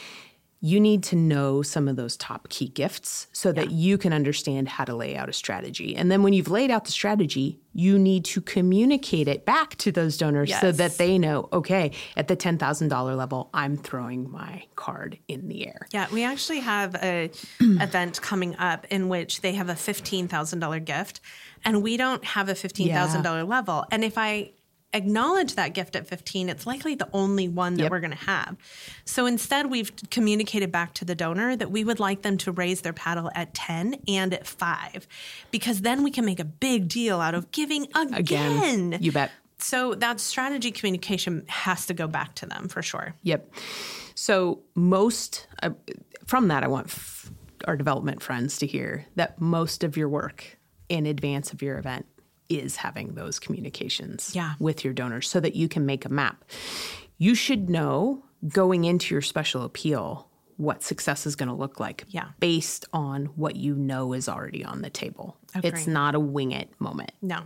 you need to know some of those top key gifts so that you can understand how to lay out a strategy. And then when you've laid out the strategy, you need to communicate it back to those donors so that they know, okay, at the $10,000 level, I'm throwing my card in the air. Yeah, we actually have a event coming up in which they have a fifteen thousand dollar gift, and we don't have a fifteen thousand dollar level. And if I acknowledge that gift at fifteen, it's likely the only one that Yep. we're going to have. So instead, we've communicated back to the donor that we would like them to raise their paddle at ten and at five, because then we can make a big deal out of giving again. Again, you bet. So that strategy communication has to go back to them for sure. Yep. So most uh, from that, I want f- our development friends to hear that most of your work in advance of your event is having those communications Yeah. with your donors so that you can make a map. You should know going into your special appeal what success is going to look like Yeah. based on what you know is already on the table. It's not a wing it moment. No.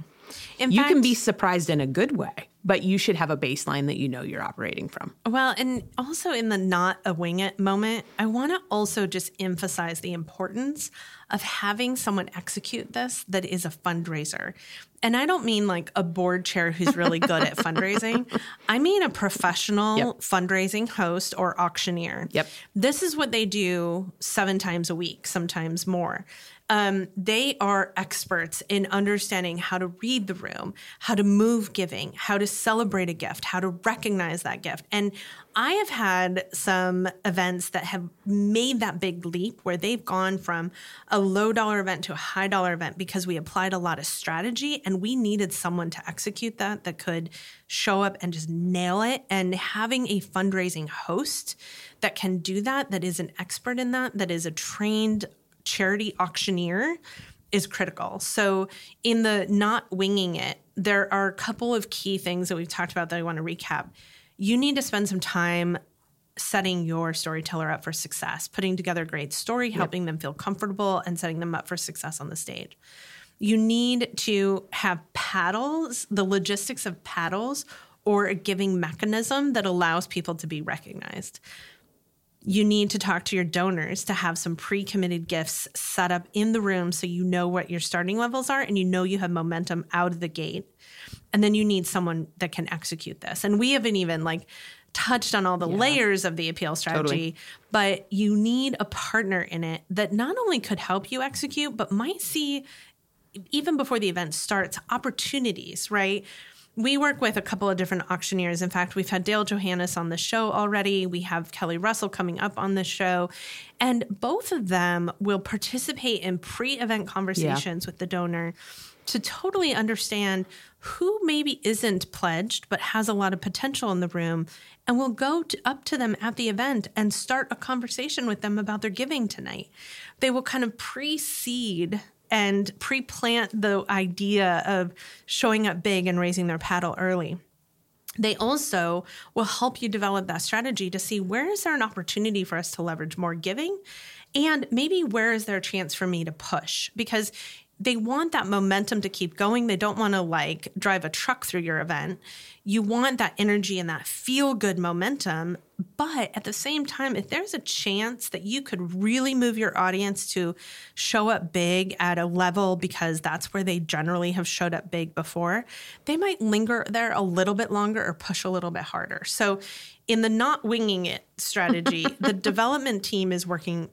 In You can be surprised in a good way but you should have a baseline that you know you're operating from. Well, and also in the not a wing it moment, I want to also just emphasize the importance of having someone execute this that is a fundraiser. And I don't mean like a board chair who's really good at fundraising. I mean a professional yep. fundraising host or auctioneer. Yep. This is what they do seven times a week, sometimes more um, they are experts in understanding how to read the room, how to move giving, how to celebrate a gift, how to recognize that gift. And I have had some events that have made that big leap where they've gone from a low dollar event to a high dollar event because we applied a lot of strategy and we needed someone to execute that that could show up and just nail it. And having a fundraising host that can do that, that is an expert in that, that is a trained charity auctioneer is critical. So, in the not winging it, there are a couple of key things that we've talked about that I want to recap. You need to spend some time setting your storyteller up for success, putting together a great story, yep. helping them feel comfortable, and setting them up for success on the stage. You need to have paddles, the logistics of paddles, or a giving mechanism that allows people to be recognized you need to talk to your donors to have some pre committed gifts set up in the room so you know what your starting levels are and you know you have momentum out of the gate. And then you need someone that can execute this. And we haven't even like touched on all the yeah. layers of the appeal strategy, totally. but you need a partner in it that not only could help you execute, but might see even before the event starts opportunities, right? We work with a couple of different auctioneers. In fact, we've had Dale Johannes on the show already. We have Kelly Russell coming up on the show. And both of them will participate in pre event conversations yeah. with the donor to totally understand who maybe isn't pledged but has a lot of potential in the room and we'll go to, up to them at the event and start a conversation with them about their giving tonight. They will kind of precede and pre plant the idea of showing up big and raising their paddle early. They also will help you develop that strategy to see where is there an opportunity for us to leverage more giving and maybe where is there a chance for me to push because they want that momentum to keep going. They don't want to like drive a truck through your event. You want that energy and that feel good momentum. But at the same time, if there's a chance that you could really move your audience to show up big at a level because that's where they generally have showed up big before, they might linger there a little bit longer or push a little bit harder. So, in the not winging it strategy, the development team is working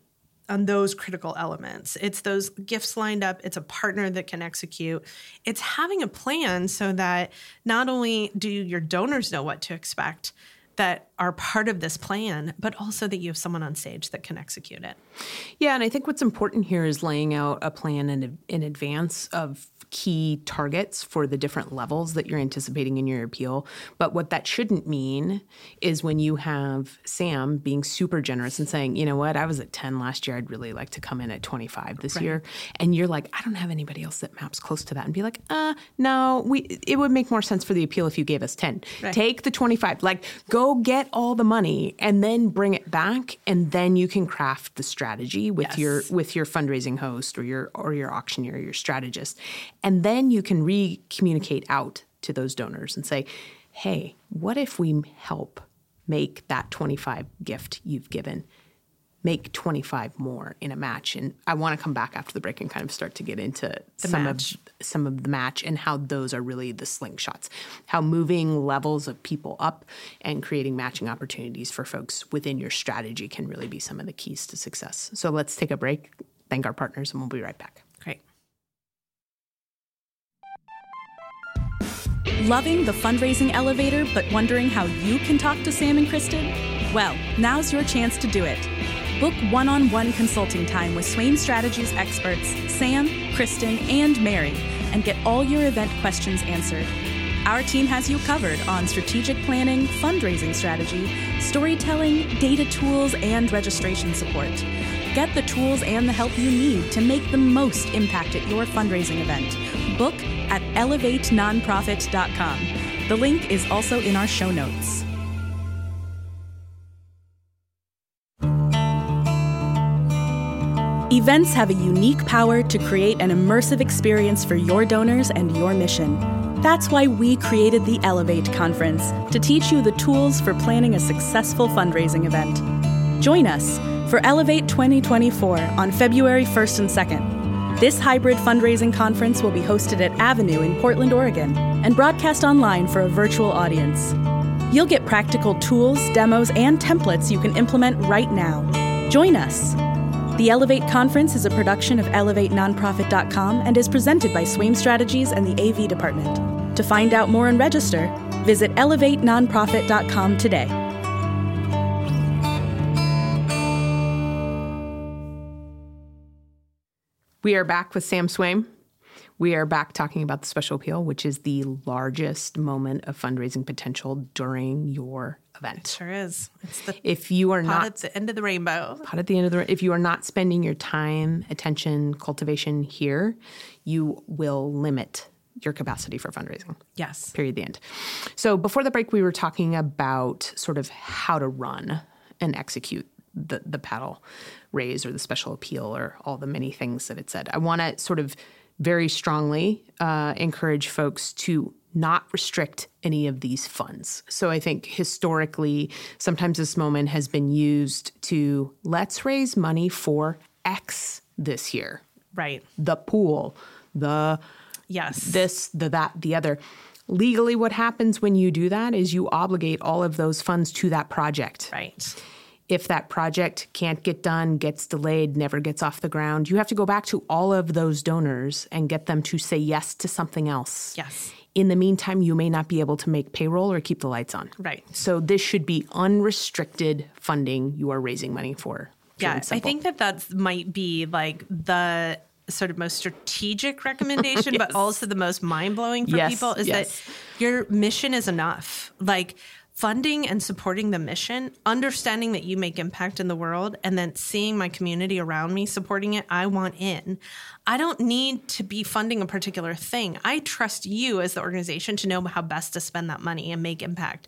on those critical elements. It's those gifts lined up, it's a partner that can execute. It's having a plan so that not only do your donors know what to expect that are part of this plan, but also that you have someone on stage that can execute it. Yeah, and I think what's important here is laying out a plan in, in advance of key targets for the different levels that you're anticipating in your appeal. But what that shouldn't mean is when you have Sam being super generous and saying, you know what, I was at 10 last year. I'd really like to come in at 25 this right. year. And you're like, I don't have anybody else that maps close to that. And be like, uh, no, we it would make more sense for the appeal if you gave us 10. Right. Take the 25. Like go get all the money and then bring it back. And then you can craft the strategy with yes. your with your fundraising host or your or your auctioneer, or your strategist and then you can re communicate out to those donors and say, hey, what if we help make that 25 gift you've given? Make 25 more in a match. And I want to come back after the break and kind of start to get into the some match. of some of the match and how those are really the slingshots. How moving levels of people up and creating matching opportunities for folks within your strategy can really be some of the keys to success. So let's take a break, thank our partners, and we'll be right back. Great loving the fundraising elevator, but wondering how you can talk to Sam and Kristin? Well, now's your chance to do it. Book one on one consulting time with Swaim Strategies experts Sam, Kristin, and Mary and get all your event questions answered. Our team has you covered on strategic planning, fundraising strategy, storytelling, data tools, and registration support. Get the tools and the help you need to make the most impact at your fundraising event. Book at elevatenonprofit.com. The link is also in our show notes. Events have a unique power to create an immersive experience for your donors and your mission. That's why we created the Elevate Conference to teach you the tools for planning a successful fundraising event. Join us for Elevate 2024 on February 1st and 2nd. This hybrid fundraising conference will be hosted at Avenue in Portland, Oregon, and broadcast online for a virtual audience. You'll get practical tools, demos, and templates you can implement right now. Join us. The Elevate Conference is a production of ElevateNonprofit.com and is presented by Swaim Strategies and the AV Department. To find out more and register, visit ElevateNonprofit.com today. We are back with Sam Swaim. We are back talking about the special appeal, which is the largest moment of fundraising potential during your event. Sure is. It's the If you are not at the end of the rainbow. pot at the end of the if you are not spending your time, attention, cultivation here, you will limit your capacity for fundraising. Yes. Period. The end. So before the break, we were talking about sort of how to run and execute the the paddle raise or the special appeal or all the many things that it said. I want to sort of very strongly uh, encourage folks to not restrict any of these funds. So I think historically, sometimes this moment has been used to let's raise money for X this year, Right. the pool, the Yes. this, the that, the other. Legally, what happens when you do that is you obligate all of those funds to that project. right. If that project can't get done, gets delayed, never gets off the ground, you have to go back to all of those donors and get them to say yes to something else. Yes. In the meantime, you may not be able to make payroll or keep the lights on. Right. So this should be unrestricted funding you are raising money for. Yeah, I think that that might be like the sort of most strategic recommendation, but also the most mind blowing for Yes, people is yes. that your mission is enough. Like funding and supporting the mission, understanding that you make impact in the world, and then seeing my community around me supporting it, I want in. I don't need to be funding a particular thing. I trust you as the organization to know how best to spend that money and make impact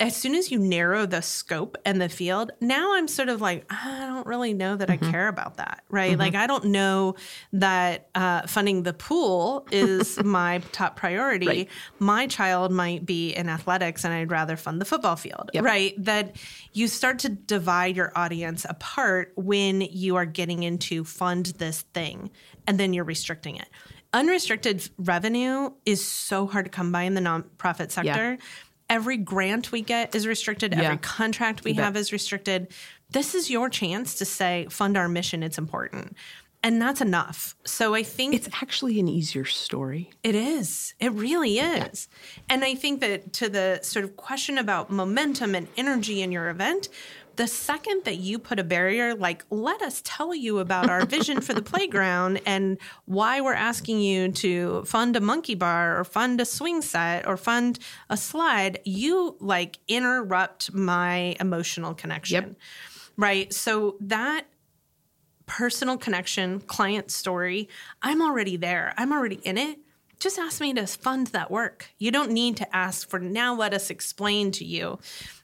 as soon as you narrow the scope and the field, now I'm sort of like, ah, I don't really know that I mm-hmm. care about that, right? Mm-hmm. Like, I don't know that uh, funding the pool is my top priority. Right. My child might be in athletics and I'd rather fund the football field, Yep. right? That you start to divide your audience apart when you are getting into fund this thing and then you're restricting it. Unrestricted revenue is so hard to come by in the nonprofit sector. Every grant we get is restricted. Yeah. Every contract we have is restricted. This is your chance to say, fund our mission. It's important. And that's enough. So I think it's actually an easier story. it is. It really is. And I think that to the sort of question about momentum and energy in your event, the second that you put a barrier, like, let us tell you about our vision for the playground and why we're asking you to fund a monkey bar or fund a swing set or fund a slide, you like interrupt my emotional connection. Yep. Right. So that personal connection, client story, I'm already there. I'm already in it. Just ask me to fund that work. You don't need to ask for now let us explain to you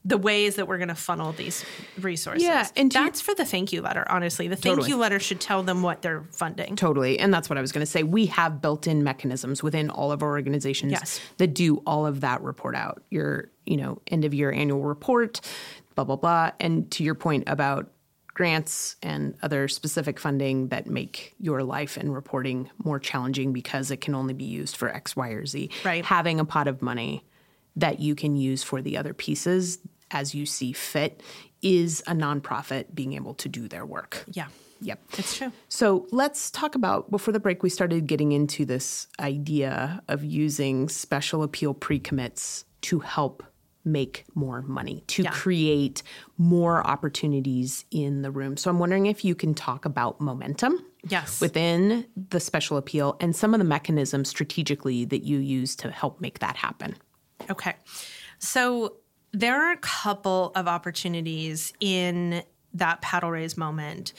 the ways that we're going to funnel these resources. Yeah, and that's for the thank you letter, honestly. The thank Totally. you letter should tell them what they're funding. Totally. And that's what I was going to say. We have built in mechanisms within all of our organizations Yes. that do all of that report out. Your, you know, end of year annual report, blah, blah, blah. And to your point about grants and other specific funding that make your life and reporting more challenging because it can only be used for X, Y, or Z. Right. Having a pot of money that you can use for the other pieces as you see fit is a nonprofit being able to do their work. Yeah, Yep. it's true. So let's talk about before the break, we started getting into this idea of using special appeal pre commits to help make more money, to Yeah. create more opportunities in the room. So I'm wondering if you can talk about momentum Yes. within the special appeal and some of the mechanisms strategically that you use to help make that happen. Okay. So there are a couple of opportunities in that paddle raise moment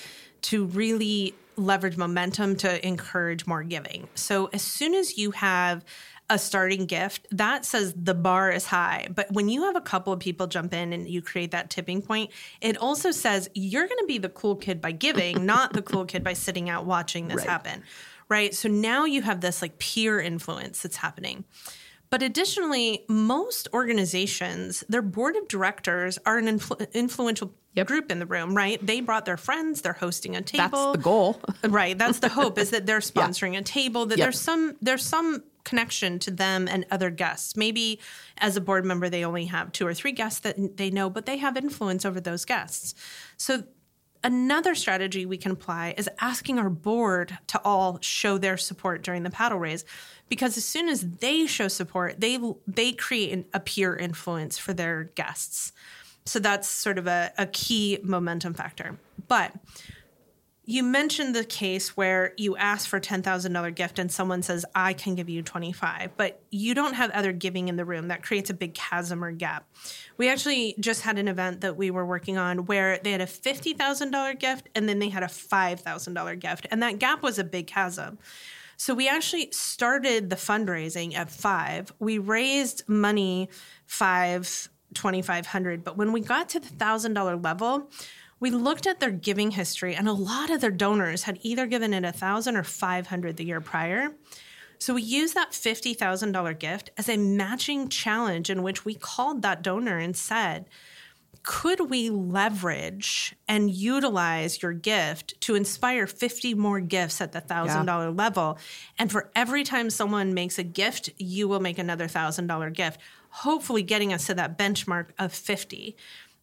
to really leverage momentum to encourage more giving. So as soon as you have a starting gift, that says the bar is high. But when you have a couple of people jump in and you create that tipping point, it also says you're going to be the cool kid by giving, not the cool kid by sitting out watching this Right. happen. Right. So now you have this like peer influence that's happening. But additionally, most organizations, their board of directors are an influ- influential Yep. group in the room, right? They brought their friends, they're hosting a table. That's the goal. Right. That's the hope is that they're sponsoring a table, that Yep. there's some there's some connection to them and other guests. Maybe as a board member they only have two or three guests that they know, but they have influence over those guests. So another strategy we can apply is asking our board to all show their support during the paddle raise because as soon as they show support, they they create an, a peer influence for their guests. So that's sort of a, a key momentum factor. But you mentioned the case where you ask for $10,000 gift and someone says, I can give you 25, but you don't have other giving in the room. That creates a big chasm or gap. We actually just had an event that we were working on where they had a $50,000 gift and then they had a $5,000 gift. And that gap was a big chasm. So we actually started the fundraising at five. We raised money five, 2500 but when we got to the $1,000 level, we looked at their giving history and a lot of their donors had either given it a 1000 or 500 the year prior. So we used that $50,000 gift as a matching challenge in which we called that donor and said, could we leverage and utilize your gift to inspire 50 more gifts at the $1,000 level? And for every time someone makes a gift, you will make another $1,000 gift, hopefully getting us to that benchmark of 50.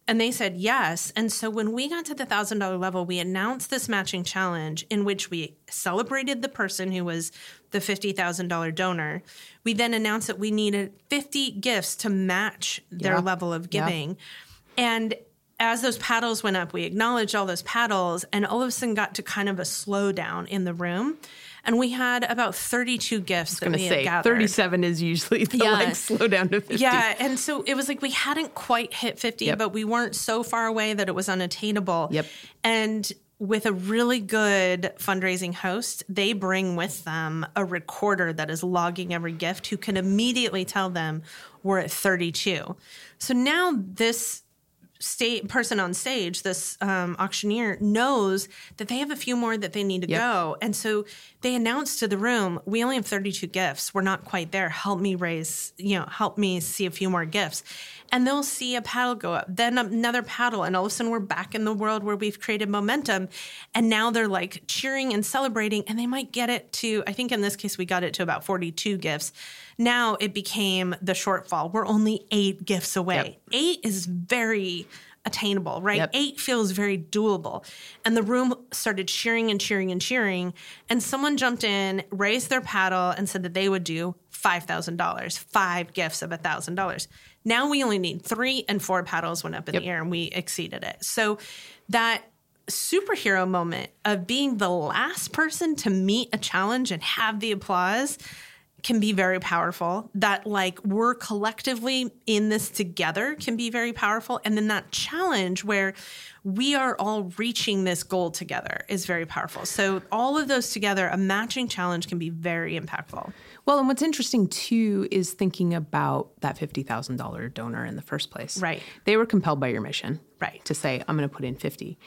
And they said yes. And so when we got to the $1,000 level, we announced this matching challenge in which we celebrated the person who was the $50,000 donor. We then announced that we needed 50 gifts to match their Yeah. level of Yeah. giving. And as those paddles went up, we acknowledged all those paddles and all of a sudden got to kind of a slowdown in the room. And we had about 32 gifts that I'm we gonna had say gathered. 37 is usually the Yeah. like slow down to 50. Yeah, and so it was like we hadn't quite hit 50, Yep. but we weren't so far away that it was unattainable. Yep. And with a really good fundraising host, they bring with them a recorder that is logging every gift who can immediately tell them we're at 32. So now this state person on stage, this um, auctioneer, knows that they have a few more that they need to Yep. go, and so they announce to the room, "We only have thirty-two gifts. We're not quite there. Help me raise, you know, help me see a few more gifts." And they'll see a paddle go up, then another paddle, and all of a sudden we're back in the world where we've created momentum. And now they're like cheering and celebrating, and they might get it to, I think in this case, we got it to about 42 gifts. Now it became the shortfall. We're only eight gifts away. Yep. Eight is very attainable, right? Yep. Eight feels very doable. And the room started cheering and cheering and cheering. And someone jumped in, raised their paddle, and said that they would do $5,000, five gifts of $1,000. Now we only need three, and four paddles went up in Yep. the air, and we exceeded it. So that superhero moment of being the last person to meet a challenge and have the applause can be very powerful. That, like, we're collectively in this together can be very powerful. And then that challenge where we are all reaching this goal together is very powerful. So, all of those together, a matching challenge can be very impactful. Well, and what's interesting too is thinking about that $50,000 donor in the first place. Right. They were compelled by your mission. Right. To say, I'm going to put in 50.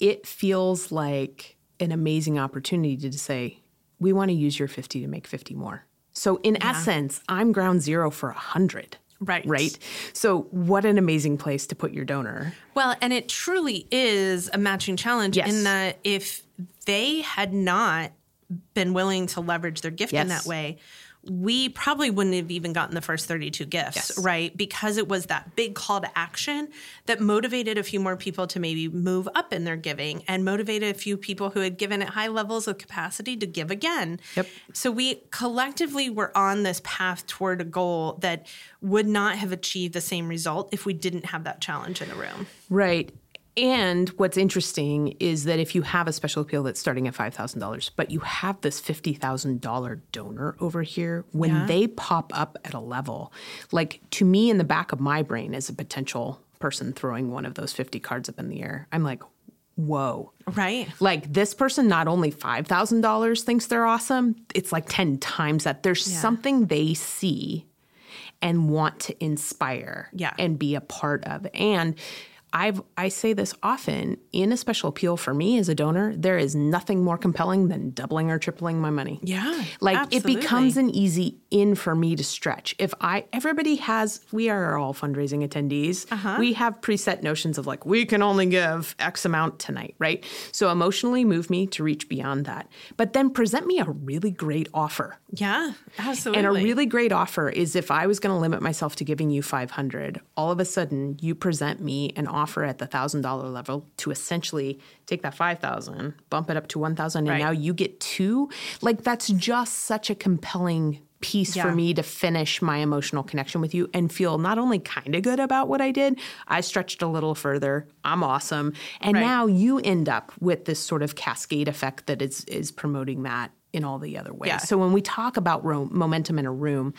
It feels like an amazing opportunity to say, we want to use your 50 to make 50 more. So, in essence, I'm ground zero for 100. Right. Right. So, what an amazing place to put your donor. Well, and it truly is a matching challenge Yes. in that if they had not been willing to leverage their gift in that way, we probably wouldn't have even gotten the first 32 gifts, Yes. right? Because it was that big call to action that motivated a few more people to maybe move up in their giving and motivated a few people who had given at high levels of capacity to give again. Yep. So we collectively were on this path toward a goal that would not have achieved the same result if we didn't have that challenge in the room. Right. And what's interesting is that if you have a special appeal that's starting at $5,000, but you have this $50,000 donor over here, when Yeah. they pop up at a level, like to me in the back of my brain as a potential person throwing one of those 50 cards up in the air, I'm like, whoa. Right. Like this person not only $5,000 thinks they're awesome, it's like 10 times that. There's something they see and want to inspire Yeah. and be a part of. And I've I say this often in a special appeal for me as a donor, there is nothing more compelling than doubling or tripling my money. Yeah, Like absolutely. it becomes an easy in for me to stretch. If I everybody has we are all fundraising attendees. Uh-huh. We have preset notions of like we can only give X amount tonight, right? So emotionally move me to reach beyond that. But then present me a really great offer. Yeah, absolutely. And a really great offer is if I was going to limit myself to giving you 500, all of a sudden you present me an offer at the $1000 level to essentially take that 5000, bump it up to 1000 and Right. now you get two. Like that's just such a compelling piece Yeah. for me to finish my emotional connection with you and feel not only kind of good about what I did, I stretched a little further. I'm awesome. And Right. now you end up with this sort of cascade effect that is is promoting that in all the other ways. Yeah. So when we talk about ro- momentum in a room,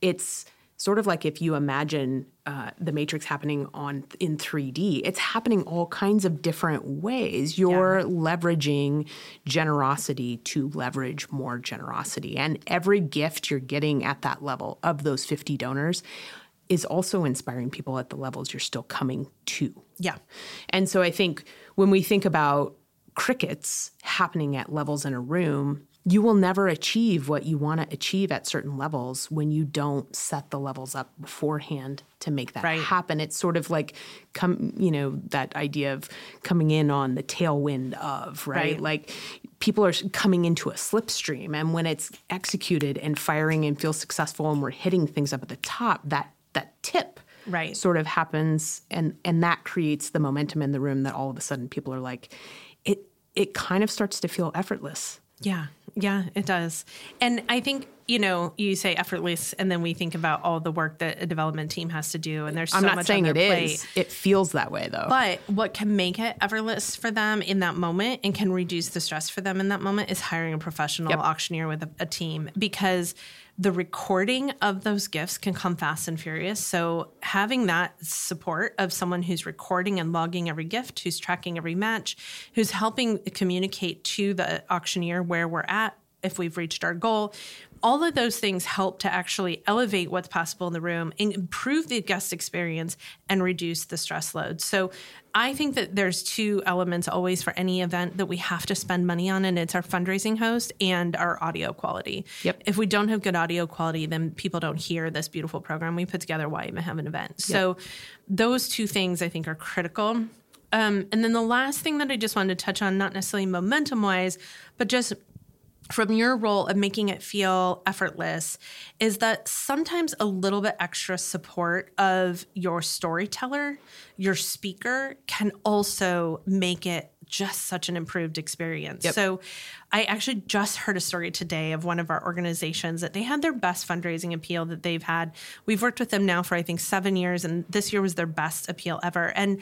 it's sort of like if you imagine uh, the matrix happening on in 3D. It's happening all kinds of different ways. You're leveraging generosity to leverage more generosity, and every gift you're getting at that level of those 50 donors is also inspiring people at the levels you're still coming to. Yeah. And so I think when we think about crickets happening at levels in a room, you will never achieve what you want to achieve at certain levels when you don't set the levels up beforehand to make that Right. happen. It's sort of like come, you know, that idea of coming in on the tailwind of, right? Right. Like people are coming into a slipstream and when it's executed and firing and feels successful and we're hitting things up at the top, that that tip Right. sort of happens and and that creates the momentum in the room that all of a sudden people are like it it kind of starts to feel effortless Yeah, yeah, it does. And I think, you know, you say effortless, and then we think about all the work that a development team has to do, and there's so i'm not much saying on it their is it feels that way though But what can make it effortless for them in that moment and can reduce the stress for them in that moment is hiring a professional Yep. auctioneer with a, a team because the recording of those gifts can come fast and furious. So having that support of someone who's recording and logging every gift, who's tracking every match, who's helping communicate to the auctioneer where we're at if we've reached our goal. All of those things help to actually elevate what's possible in the room, and improve the guest experience, and reduce the stress load. So, I think that there's two elements always for any event that we have to spend money on, and it's our fundraising host and our audio quality. Yep. If we don't have good audio quality, then people don't hear this beautiful program we put together. Why even have an event? So, those two things I think are critical. Um, and then the last thing that I just wanted to touch on, not necessarily momentum wise, but just from your role of making it feel effortless, is that sometimes a little bit extra support of your storyteller, your speaker, can also make it just such an improved experience. Yep. So I actually just heard a story today of one of our organizations that they had their best fundraising appeal that they've had. We've worked with them now for I think 7 years and this year was their best appeal ever. And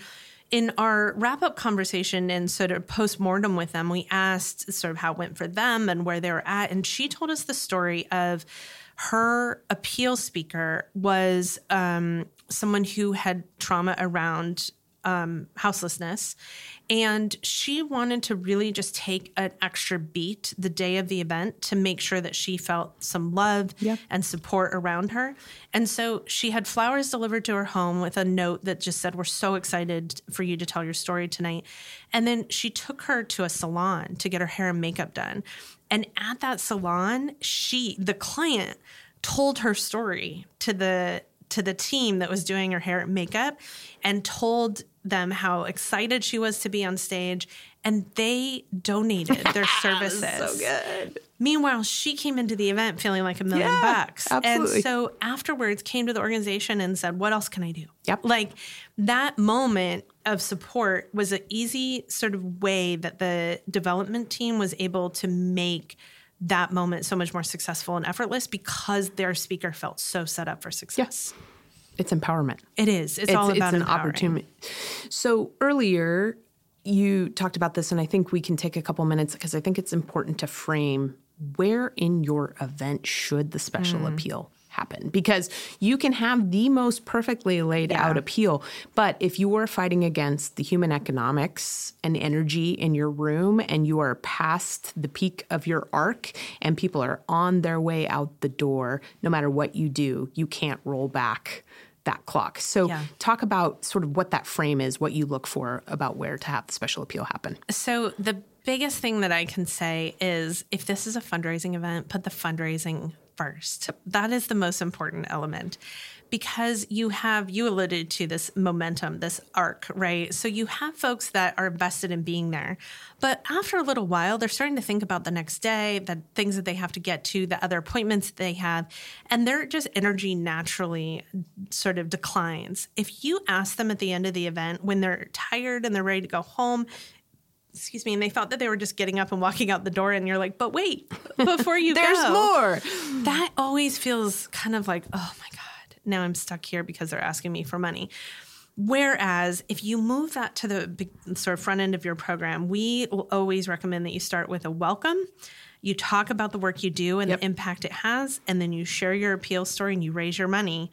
in our wrap up conversation and sort of post mortem with them, we asked sort of how it went for them and where they were at. And she told us the story of her appeal speaker was um, someone who had trauma around um, houselessness. And she wanted to really just take an extra beat the day of the event to make sure that she felt some love Yeah. and support around her. And so she had flowers delivered to her home with a note that just said, We're so excited for you to tell your story tonight. And then she took her to a salon to get her hair and makeup done. And at that salon, she, the client, told her story to the to the team that was doing her hair and makeup and told them how excited she was to be on stage and they donated their services. so good Meanwhile, she came into the event feeling like a million Yeah, bucks. absolutely. And so afterwards came to the organization and said, What else can I do? Yep. Like that moment of support was an easy sort of way that the development team was able to make that moment so much more successful and effortless because their speaker felt so set up for success. It's empowerment It is. It's, all about an empowering. opportunity. So earlier you talked about this, and I think we can take a couple minutes because I think it's important to frame where in your event should the special Mm. appeal happen because you can have the most perfectly laid out appeal but if you are fighting against the human economics and energy in your room and you are past the peak of your arc and people are on their way out the door no matter what you do you can't roll back that clock. So, Yeah. talk about sort of what that frame is, what you look for about where to have the special appeal happen. So the biggest thing that I can say is if this is a fundraising event, put the fundraising first. That is the most important element because you have you alluded to this momentum, this arc, right? So you have folks that are invested in being there. But after a little while, they're starting to think about the next day, the things that they have to get to, the other appointments they have, and their just energy naturally sort of declines. If you ask them at the end of the event when they're tired and they're ready to go home, excuse me, and they thought that they were just getting up and walking out the door, and you're like, but wait, before you There's go, more. That always feels kind of like, oh my God, now I'm stuck here because they're asking me for money. Whereas if you move that to the sort of front end of your program, we will always recommend that you start with a welcome. You talk about the work you do and Yep. the impact it has, and then you share your appeal story and you raise your money.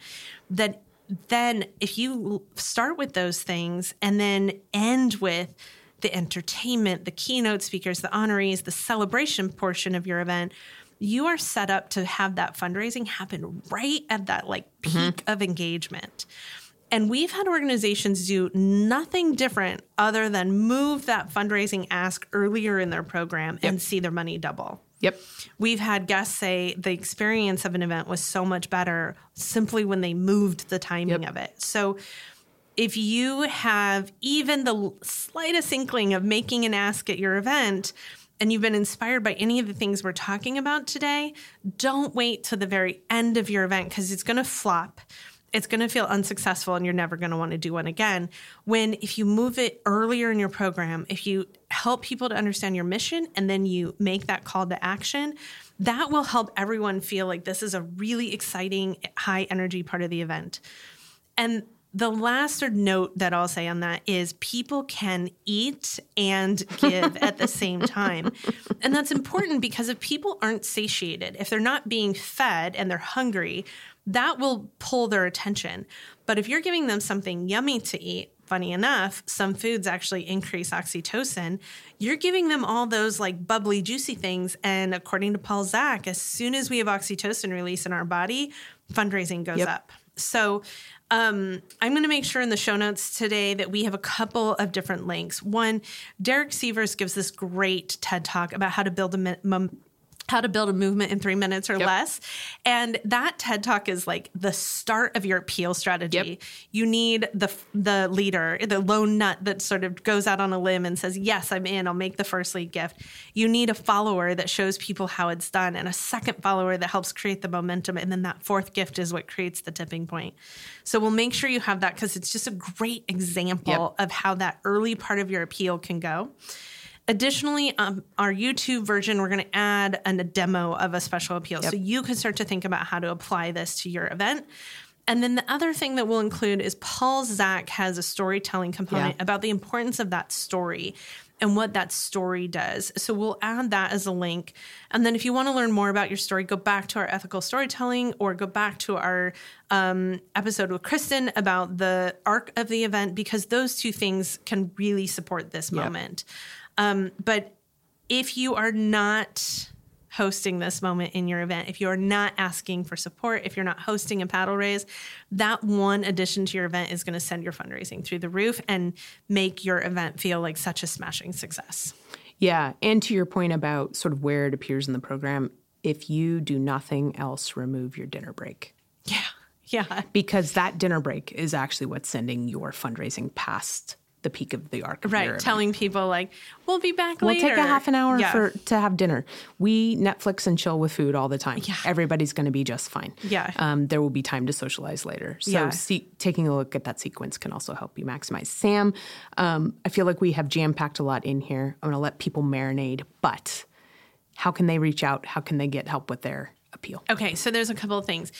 That then, if you start with those things and then end with the entertainment, the keynote speakers, the honorees, the celebration portion of your event, you are set up to have that fundraising happen right at that like mm-hmm. peak of engagement. And we've had organizations do nothing different other than move that fundraising ask earlier in their program and see their money double. Yep. We've had guests say the experience of an event was so much better simply when they moved the timing Yep. of it. So if you have even the slightest inkling of making an ask at your event and you've been inspired by any of the things we're talking about today, don't wait to the very end of your event because it's going to flop. It's going to feel unsuccessful and you're never going to want to do one again. When if you move it earlier in your program, if you help people to understand your mission and then you make that call to action, that will help everyone feel like this is a really exciting, high energy part of the event. And the last note that I'll say on that is people can eat and give at the same time. And that's important because if people aren't satiated, if they're not being fed and they're hungry, that will pull their attention. But if you're giving them something yummy to eat, funny enough, some foods actually increase oxytocin. You're giving them all those like bubbly, juicy things. And according to Paul Zak, as soon as we have oxytocin release in our body, fundraising goes Yep. up. So um, I'm going to make sure in the show notes today that we have a couple of different links. One, Derek Sivers gives this great TED talk about how to build a mum- how to build a movement in three minutes or Yep. less. And that TED talk is like the start of your appeal strategy. Yep. You need the the leader, the lone nut that sort of goes out on a limb and says, "Yes, I'm in. I'll make the first lead gift." You need a follower that shows people how it's done, and a second follower that helps create the momentum, and then that fourth gift is what creates the tipping point. So we'll make sure you have that because it's just a great example of how that early part of your appeal can go. Additionally, um, our YouTube version, we're going to add an, a demo of a special appeal. So you can start to think about how to apply this to your event. And then the other thing that we'll include is Paul Zak has a storytelling component Yeah. about the importance of that story and what that story does. So we'll add that as a link. And then if you want to learn more about your story, go back to our ethical storytelling or go back to our um, episode with Kristin about the arc of the event because those two things can really support this moment. Um, but if you are not hosting this moment in your event, if you are not asking for support, if you're not hosting a paddle raise, that one addition to your event is going to send your fundraising through the roof and make your event feel like such a smashing success. Yeah. And to your point about sort of where it appears in the program, if you do nothing else, remove your dinner break. Yeah. Yeah. Because that dinner break is actually what's sending your fundraising past the peak of the arc. Of Right. Telling people like, we'll be back later. We'll later. take a half an hour Yeah. for to have dinner. We Netflix and chill with food all the time. Yeah. Everybody's going to be just fine. Yeah. Um, there will be time to socialize later. So Yeah. see, taking a look at that sequence can also help you maximize. Sam, um, I feel like we have jam packed a lot in here. I'm going to let people marinate, but how can they reach out? How can they get help with their appeal? Okay, so there's a couple of things.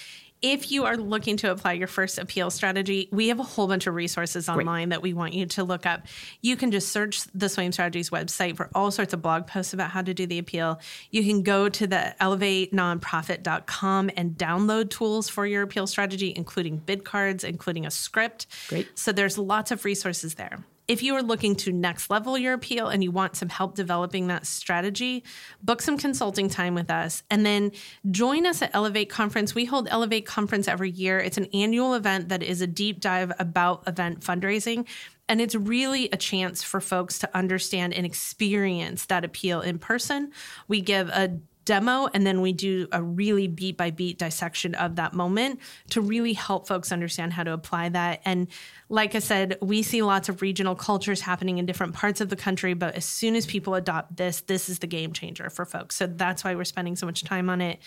If you are looking to apply your first appeal strategy, we have a whole bunch of resources online that we want you to look up. You can just search the Swaim Strategies website for all sorts of blog posts about how to do the appeal. You can go to the elevatenonprofit.com and download tools for your appeal strategy, including bid cards, including a script. Great. So there's lots of resources there. If you are looking to next level your appeal and you want some help developing that strategy, book some consulting time with us and then join us at Elevate Conference. We hold Elevate Conference every year. It's an annual event that is a deep dive about event fundraising. And it's really a chance for folks to understand and experience that appeal in person. We give a demo and then we do a really beat by beat dissection of that moment to really help folks understand how to apply that. And like i said we see lots of regional cultures happening in different parts of the country but as soon as people adopt this this is the game changer for folks. So that's why we're spending so much time on it.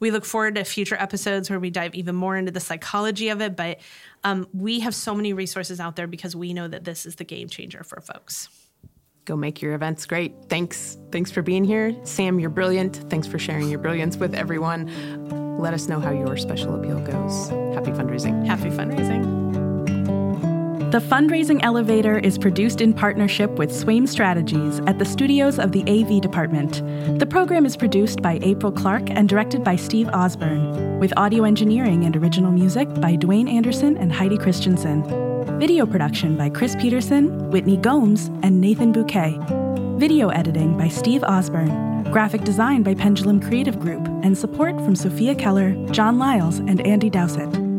We look forward to future episodes where we dive even more into the psychology of it but um, we have so many resources out there because we know that this is the game changer for folks go make your events great. Thanks. Thanks for being here. Sam, you're brilliant. Thanks for sharing your brilliance with everyone. Let us know how your special appeal goes. Happy fundraising. Happy fundraising. The Fundraising Elevator is produced in partnership with Swaim Strategies at the studios of the AV Department. The program is produced by April Clark and directed by Steve Osborne, with audio engineering and original music by Dwayne Anderson and Heidi Christensen. Video production by Chris Peterson, Whitney Gomes, and Nathan Bouquet. Video editing by Steve Osborne. Graphic design by Pendulum Creative Group, and support from Sophia Keller, John Lyles, and Andy Dowsett.